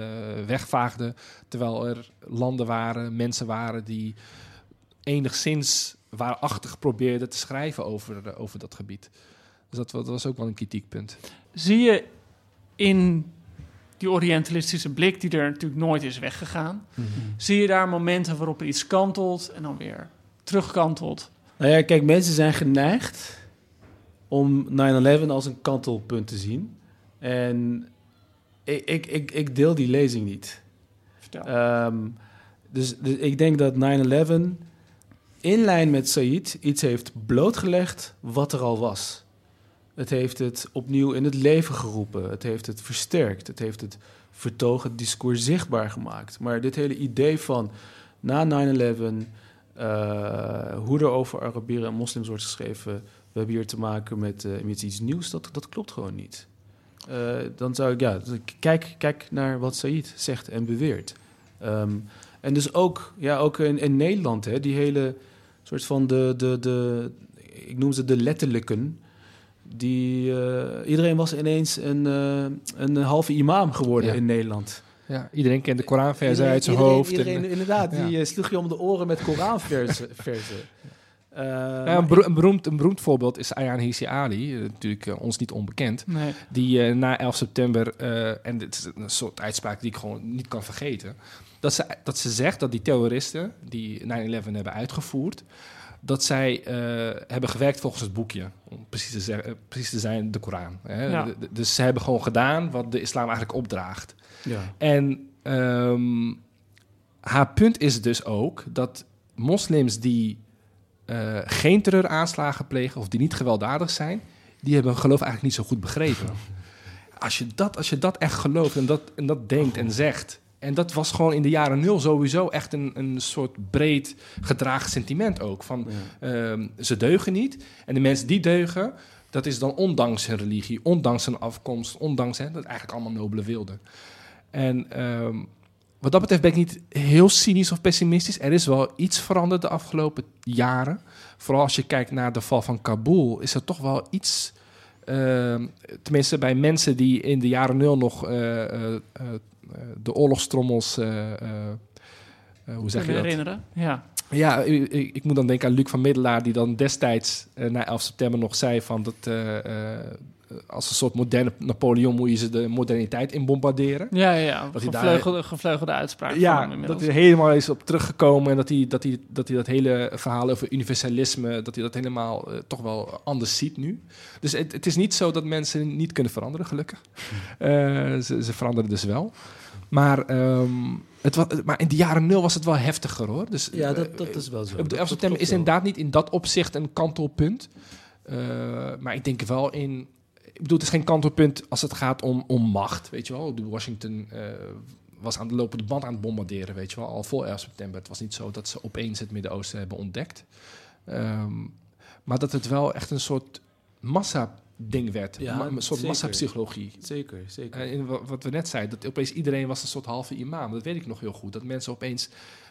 wegvaagde. Terwijl er landen waren, mensen waren die enigszins waarachtig probeerden te schrijven over, over dat gebied. Dus dat, dat was ook wel een kritiekpunt. Zie je in die orientalistische blik, die er natuurlijk nooit is weggegaan, zie je daar momenten waarop er iets kantelt en dan weer terugkantelt? Nou ja, kijk, mensen zijn geneigd om 9-11 als een kantelpunt te zien. En ik, ik, ik, ik deel die lezing niet. Vertel. Ehm, dus, dus ik denk dat 9-11 in lijn met Said iets heeft blootgelegd wat er al was. Het heeft het opnieuw in het leven geroepen. Het heeft het versterkt. Het heeft het vertogen discours zichtbaar gemaakt. Maar dit hele idee van na 9-11, eh, hoe er over Arabieren en moslims wordt geschreven, we hebben hier te maken met, eh, iets nieuws, dat, dat klopt gewoon niet. Eh, dan zou ik, ja, kijk, kijk naar wat Said zegt en beweert. Ehm, en dus ook, ja, ook in, in Nederland, hè, die hele soort van de, de, de, ik noem ze de letterlijken. Die, eh, iedereen was ineens een, eh, een halve imam geworden Ja. in Nederland. Ja, iedereen kent de Koranversen Iedereen- uit zijn iedereen- hoofd. en, Iedereen, eh, inderdaad, ja. die sloeg je om de oren met (laughs) ja, maar een, beroemd, een, beroemd, een beroemd voorbeeld is Ayaan Hirsi Ali, natuurlijk ons niet onbekend. Nee. die na 11 september, en dit is een soort uitspraak die ik gewoon niet kan vergeten, dat ze, dat ze zegt dat die terroristen die 9-11 hebben uitgevoerd, dat zij eh, hebben gewerkt volgens het boekje, om precies te, zeggen, eh, precies te zijn, de Koran. Hè? Ja. Dus ze hebben gewoon gedaan wat de islam eigenlijk opdraagt. ja. En ehm, haar punt is dus ook dat moslims die eh, geen terreuraanslagen plegen of die niet gewelddadig zijn, die hebben hun geloof eigenlijk niet zo goed begrepen. (laughs) Als je dat, als je dat echt gelooft en dat, en dat denkt en zegt. En dat was gewoon in de jaren nul sowieso echt een, een soort breed gedragen sentiment ook. Van ehm, ze deugen niet. En de mensen die deugen, dat is dan ondanks hun religie, ondanks hun afkomst, ondanks hè, dat eigenlijk allemaal nobele wilden. En ehm, wat dat betreft ben ik niet heel cynisch of pessimistisch. Er is wel iets veranderd de afgelopen jaren. Vooral als je kijkt naar de val van Kabul, is er toch wel iets. ehm, tenminste, bij mensen die in de jaren nul nog eh, eh, eh, de oorlogstrommels. eh, eh, eh, hoe zeg je dat? herinneren? Ja. Ja, ik, moet dan denken aan Luc van Middelaar, die dan destijds eh, na 11 september nog zei van dat eh, eh, als een soort moderne Napoleon moet je ze de moderniteit in bombarderen. Ja, ja, ja. Dat hij daar- Gevleugelde, gevleugelde uitspraak van hem Ja, dat hij helemaal is op teruggekomen en dat hij dat, hij, dat, hij dat hele verhaal over universalisme, dat hij dat helemaal eh, toch wel anders ziet nu. Dus het, het is niet zo dat mensen niet kunnen veranderen, gelukkig. (laughs) Eh, ze, ze veranderen dus wel. Maar, ehm, het was, maar in de jaren nul was het wel heftiger hoor. Dus, ja, eh, dat, dat is wel zo. bedoel, 11 Dat september is inderdaad niet in dat opzicht een kantelpunt. Eh, maar ik denk wel in... Ik bedoel, het is geen kantelpunt als het gaat om, om macht, weet je wel. De Washington eh, was aan de lopende band aan het bombarderen, weet je wel. Al voor 11 september. Het was niet zo dat ze opeens het Midden-Oosten hebben ontdekt. Ehm, maar dat het wel echt een soort massa-ding werd. Ja, een soort zeker. massapsychologie. Zeker, zeker. Eh, in wa- wat we net zeiden, dat opeens iedereen was een soort halve imam. Dat weet ik nog heel goed. Dat mensen opeens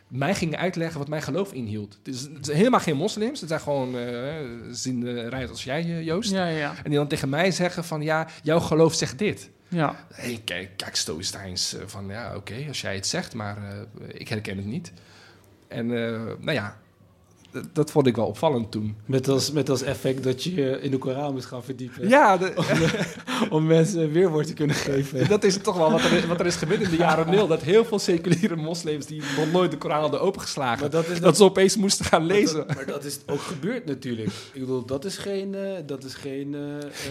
mij gingen uitleggen wat mijn geloof inhield. Het, is, het helemaal geen moslims. Het zijn gewoon uh, de rij als jij, eh, Joost. Ja, ja. En die dan tegen mij zeggen van ja, jouw geloof zegt dit. Ja. Hey, kijk, kijk Stoïcijns uh, van ja, oké, okay, als jij het zegt, maar uh, ik herken het niet. En nou ja, dat vond ik wel opvallend toen. Met als, met als effect dat je je in de Koran moet gaan verdiepen. Ja, de, (laughs) om, om, mensen weerwoord te kunnen geven. Dat is toch wel wat er, wat er is gebeurd in de jaren nul. Dat heel veel seculiere moslims die nog nooit de Koran hadden opengeslagen. Maar dat, is dat, ze opeens moesten gaan lezen. Maar dat, maar dat, is ook gebeurd natuurlijk. Ik bedoel, dat is geen. Uh, dat is geen uh,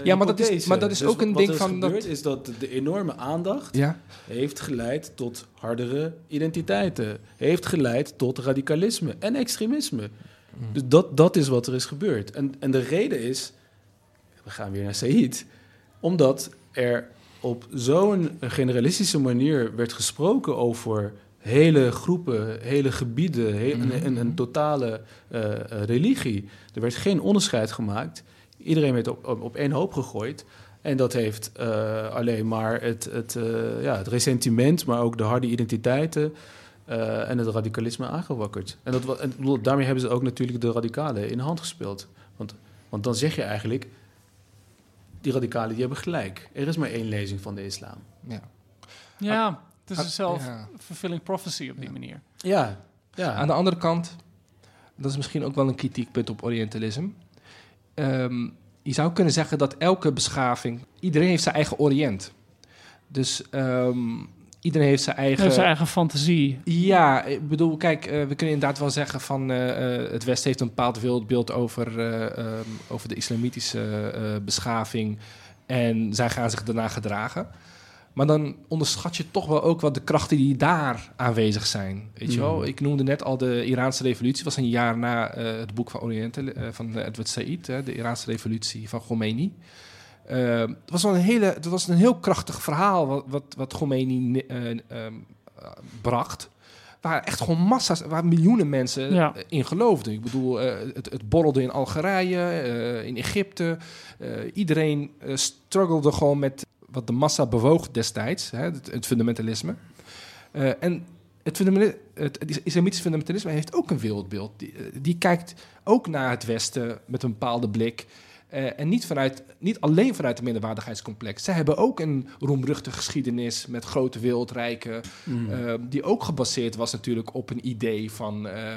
ja, maar dat is, maar dat is dus ook een ding wat van. Wat dat is dat de enorme aandacht ja? heeft geleid tot hardere identiteiten. Heeft geleid tot radicalisme en extremisme. Dus dat, dat is wat er is gebeurd. En, en de reden is, we gaan weer naar Said, omdat er op zo'n generalistische manier werd gesproken over hele groepen, hele gebieden, he, een, een, een, totale uh, religie. Er werd geen onderscheid gemaakt. Iedereen werd op, op, op één hoop gegooid. En dat heeft uh, alleen maar het, het, uh, ja, het ressentiment, maar ook de harde identiteiten uh, en het radicalisme aangewakkerd. En, dat, en daarmee hebben ze ook natuurlijk de radicalen in de hand gespeeld. Want, want dan zeg je eigenlijk, die radicalen die hebben gelijk. Er is maar één lezing van de islam. Ja, ja het is een self-fulfilling prophecy op die manier. Ja, ja. Aan de andere kant, dat is misschien ook wel een kritiekpunt op Orientalisme. Um, je zou kunnen zeggen dat elke beschaving, iedereen heeft zijn eigen Orient. Dus um, iedereen heeft zijn eigen... Heeft zijn eigen fantasie. Ja, ik bedoel, kijk, uh, we kunnen inderdaad wel zeggen van... Uh, uh, het Westen heeft een bepaald wereldbeeld over, um, over de islamitische beschaving... en zij gaan zich daarna gedragen. Maar dan onderschat je toch wel ook wat de krachten die daar aanwezig zijn. Weet je wel? Ik noemde net al de Iraanse revolutie. was een jaar na het boek van Oriental, van Edward Said... de Iraanse revolutie van Khomeini... Uh, het, was wel een hele, het was een heel krachtig verhaal wat, wat, wat Khomeini uh, uh, bracht. Waar echt gewoon massa's, waar miljoenen mensen ja. in geloofden. Ik bedoel, het, het borrelde in Algerije, in Egypte. iedereen struggelde gewoon met wat de massa bewoog destijds, hè, het, het, fundamentalisme. en het, fundament, het, islamitisch fundamentalisme heeft ook een wereldbeeld. Die, die kijkt ook naar het Westen met een bepaalde blik. Uh, en niet, vanuit, niet alleen vanuit de minderwaardigheidscomplex. Zij hebben ook een roemruchtige geschiedenis met grote wereldrijken. Mm. Uh, die ook gebaseerd was natuurlijk op een idee van... Uh,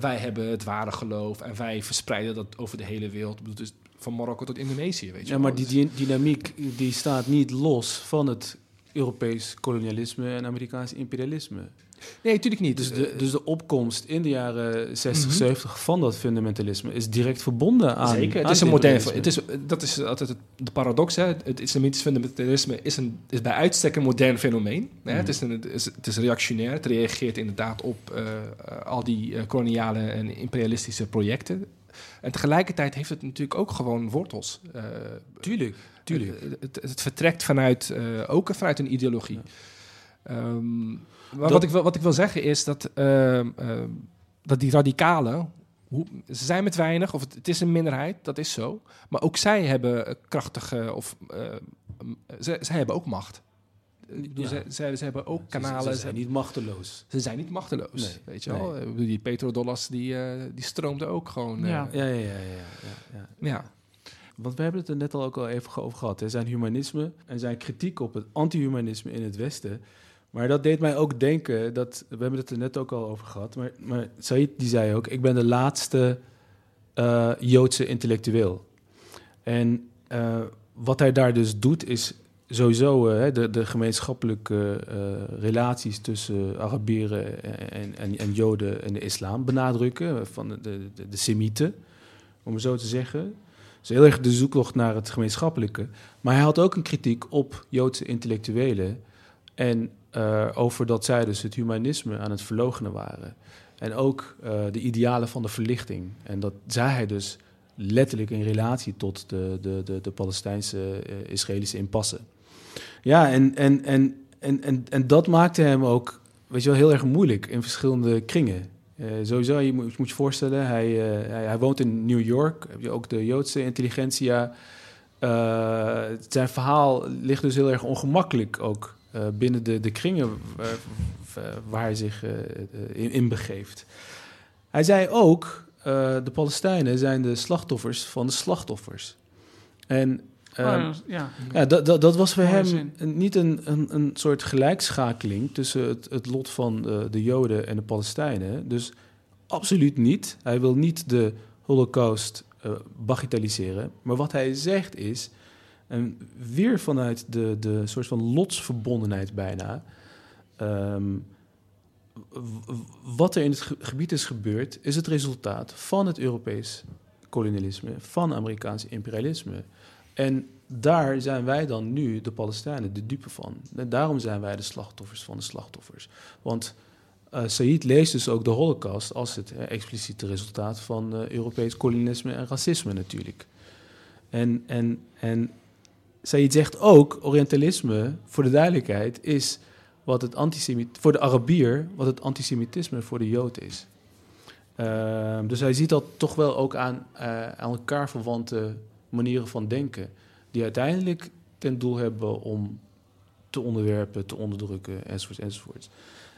wij hebben het ware geloof en wij verspreiden dat over de hele wereld. Dus van Marokko tot Indonesië, weet je Ja, maar die, die dynamiek die staat niet los van het Europees kolonialisme en Amerikaans imperialisme. Nee, natuurlijk niet. Dus de, dus de opkomst in de jaren 60, mm -hmm. 70 van dat fundamentalisme is direct verbonden aan. Zeker, het aan is een modern. Het is, dat is altijd het, de paradox. Hè. Het islamitisch fundamentalisme is, een, is bij uitstek een modern fenomeen. Mm -hmm. hè. het, is een, het, is, het is reactionair. Het reageert inderdaad op uh, al die uh, koloniale en imperialistische projecten. En tegelijkertijd heeft het natuurlijk ook gewoon wortels. Uh, tuurlijk, tuurlijk. Het, het, vertrekt vanuit, ook vanuit een ideologie. Ja. Um, maar wat, ik wil, wat ik wil zeggen is dat, uh, uh, dat die radicalen, hoe, ze zijn met weinig, of het, het, is een minderheid, dat is zo. Maar ook zij hebben krachtige, of uh, ze, zij hebben ook macht. Ja. Ze, ze, ze, hebben ook kanalen. Ze, ze zijn niet machteloos. Ze zijn niet machteloos, nee, weet je nee. wel. Die petrodollars, die, die stroomden ook gewoon. Ja, ja, ja, ja. ja, ja, ja. Want we hebben het er net al ook al even over gehad. Er zijn humanisme en zijn kritiek op het anti-humanisme in het Westen. Maar dat deed mij ook denken, dat, we hebben het er net ook al over gehad, maar, maar die zei ook, ik ben de laatste uh, Joodse intellectueel. En uh, wat hij daar dus doet, is sowieso uh, de, de gemeenschappelijke relaties tussen Arabieren en, en, en, Joden en de islam benadrukken, van de, de, de Semieten, om het zo te zeggen. Dus heel erg de zoektocht naar het gemeenschappelijke. Maar hij had ook een kritiek op Joodse intellectuelen. En uh, over dat zij dus het humanisme aan het verloochenen waren. En ook uh, de idealen van de verlichting. En dat zei hij dus letterlijk in relatie tot de, de, de, de Palestijnse uh, Israëlische impasse. Ja, en, en, en, en, en, dat maakte hem ook weet je wel, heel erg moeilijk in verschillende kringen. sowieso, je moet, je voorstellen, hij, hij, hij, woont in New York. Heb je ook de Joodse intelligentsia. zijn verhaal ligt dus heel erg ongemakkelijk ook uh, binnen de, de kringen uh, eh, waar hij zich eh, in, in begeeft. Hij zei ook, eh, de Palestijnen zijn de slachtoffers van de slachtoffers. En Oh, ehm, ja. ja, dat, dat, dat was voor Mooie hem zin. niet een, een, een soort gelijkschakeling tussen het, het lot van eh, de Joden en de Palestijnen. Dus absoluut niet. Hij wil niet de Holocaust eh bagatelliseren. Maar wat hij zegt is, en weer vanuit de, de soort van lotsverbondenheid bijna. ehm, wat er in het ge- gebied is gebeurd, is het resultaat van het Europees kolonialisme, van Amerikaans imperialisme. En daar zijn wij dan nu, de Palestijnen, de dupe van. Daarom zijn wij de slachtoffers van de slachtoffers. Want eh Said leest dus ook de Holocaust als het eh, expliciete resultaat van eh, Europees kolonialisme en racisme natuurlijk. En, en, en Said zegt ook, Orientalisme, voor de duidelijkheid, is wat het antisemit voor de Arabier, wat het antisemitisme voor de Jood is. Ehm, dus hij ziet dat toch wel ook aan, eh, aan elkaar verwante manieren van denken, die uiteindelijk ten doel hebben om te onderwerpen, te onderdrukken, enzovoorts, enzovoorts.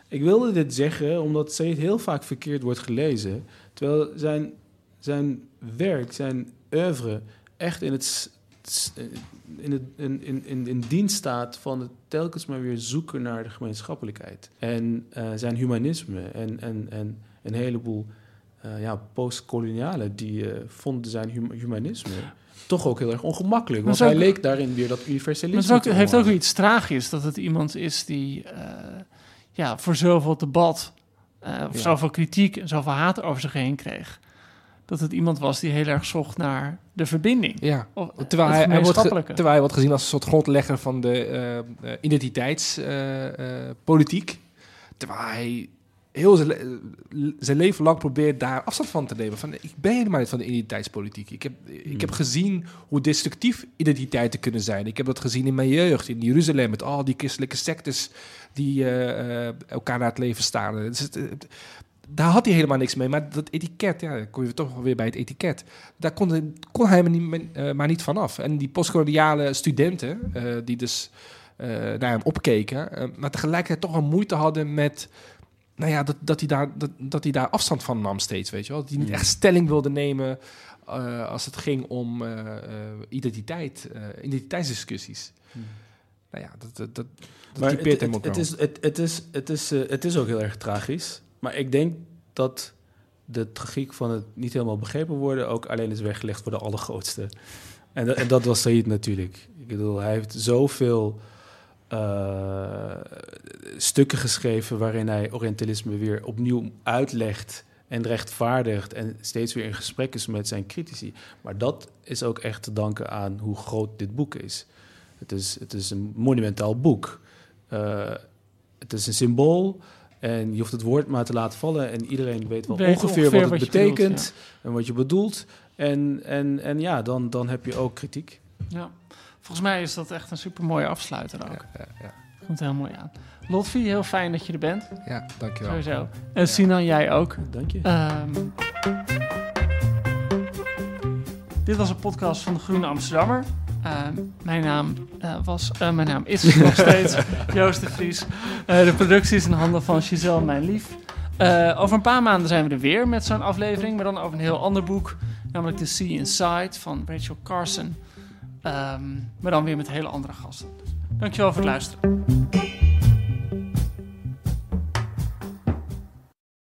Ik wilde dit zeggen omdat Said heel vaak verkeerd wordt gelezen, terwijl zijn, zijn werk, zijn oeuvre, echt in het, in, het, in, in, in, in dienst staat van het telkens maar weer zoeken naar de gemeenschappelijkheid. En eh, zijn humanisme en, en, en een heleboel eh, ja, postkolonialen die eh, vonden zijn hum- humanisme toch ook heel erg ongemakkelijk. Maar Want het hij ook- leek daarin weer dat Maar universalisme het is ook- te heeft ook weer iets tragisch dat het iemand is die eh, ja, voor zoveel debat, eh, of Ja. zoveel kritiek en zoveel haat over zich heen kreeg. Dat het iemand was die heel erg zocht naar de verbinding. Ja, Of terwijl hij, hij wordt, ge- terwijl hij wordt gezien als een soort grondlegger van de eh, eh, identiteitspolitiek. terwijl hij heel zijn, le- eh, zijn leven lang probeert daar afstand van te nemen. Van, ik ben helemaal niet van de identiteitspolitiek. Ik heb, ik heb gezien hoe destructief identiteiten kunnen zijn. Ik heb dat gezien in mijn jeugd, in Jeruzalem, met al die christelijke sectes die eh, eh, elkaar naar het leven staan. Dus het, het- daar had hij helemaal niks mee. Maar dat etiket, ja, dan kom je toch weer bij het etiket. Daar kon, hij- kon hij maar niet, eh, maar niet vanaf. En die postkoloniale studenten, eh, die dus eh, naar hem opkeken, maar tegelijkertijd toch wel moeite hadden met. Nou ja, dat, dat, hij daar, dat, dat hij daar afstand van nam steeds, weet je wel. Dat hij niet echt stelling wilde nemen als het ging om identiteit, identiteitsdiscussies. Nou ja, dat, dat, dat, dat Maar typeert het, hem het, ook het, wel. is, het, het, is, het, is, het is ook heel erg tragisch. Maar ik denk dat de tragiek van het niet helemaal begrepen worden... ook alleen is weggelegd voor de allergrootste. En, dat- dat was Said natuurlijk. Ik bedoel, hij heeft zoveel eh, stukken geschreven... waarin hij Orientalisme weer opnieuw uitlegt en rechtvaardigt... en steeds weer in gesprek is met zijn critici. Maar dat is ook echt te danken aan hoe groot dit boek is. Het is, het is een monumentaal boek. Eh, het is een symbool en je hoeft het woord maar te laten vallen en iedereen weet wel Weet ongeveer, ongeveer wat wat het bedoelt, betekent en wat je bedoelt. En, en, en ja, dan, dan heb je ook kritiek. Ja. Volgens mij is dat echt een super mooie afsluiter ook. Ja, ja, ja. Komt heel mooi aan. Lotfi, heel fijn dat je er bent. ja, dankjewel. Sowieso. En Sinan, jij ook. Dank je. Ehm, dit was een podcast van de Groene Amsterdammer. Ehm, mijn naam eh, was, eh, mijn naam is nog (laughs) steeds Joost de Vries. Eh, de productie is in handen van Giselle, mijn lief. Eh, over een paar maanden zijn we er weer met zo'n aflevering, maar dan over een heel ander boek, namelijk The Sea Inside van Rachel Carson. Ehm, maar dan weer met hele andere gasten. Dankjewel voor het luisteren.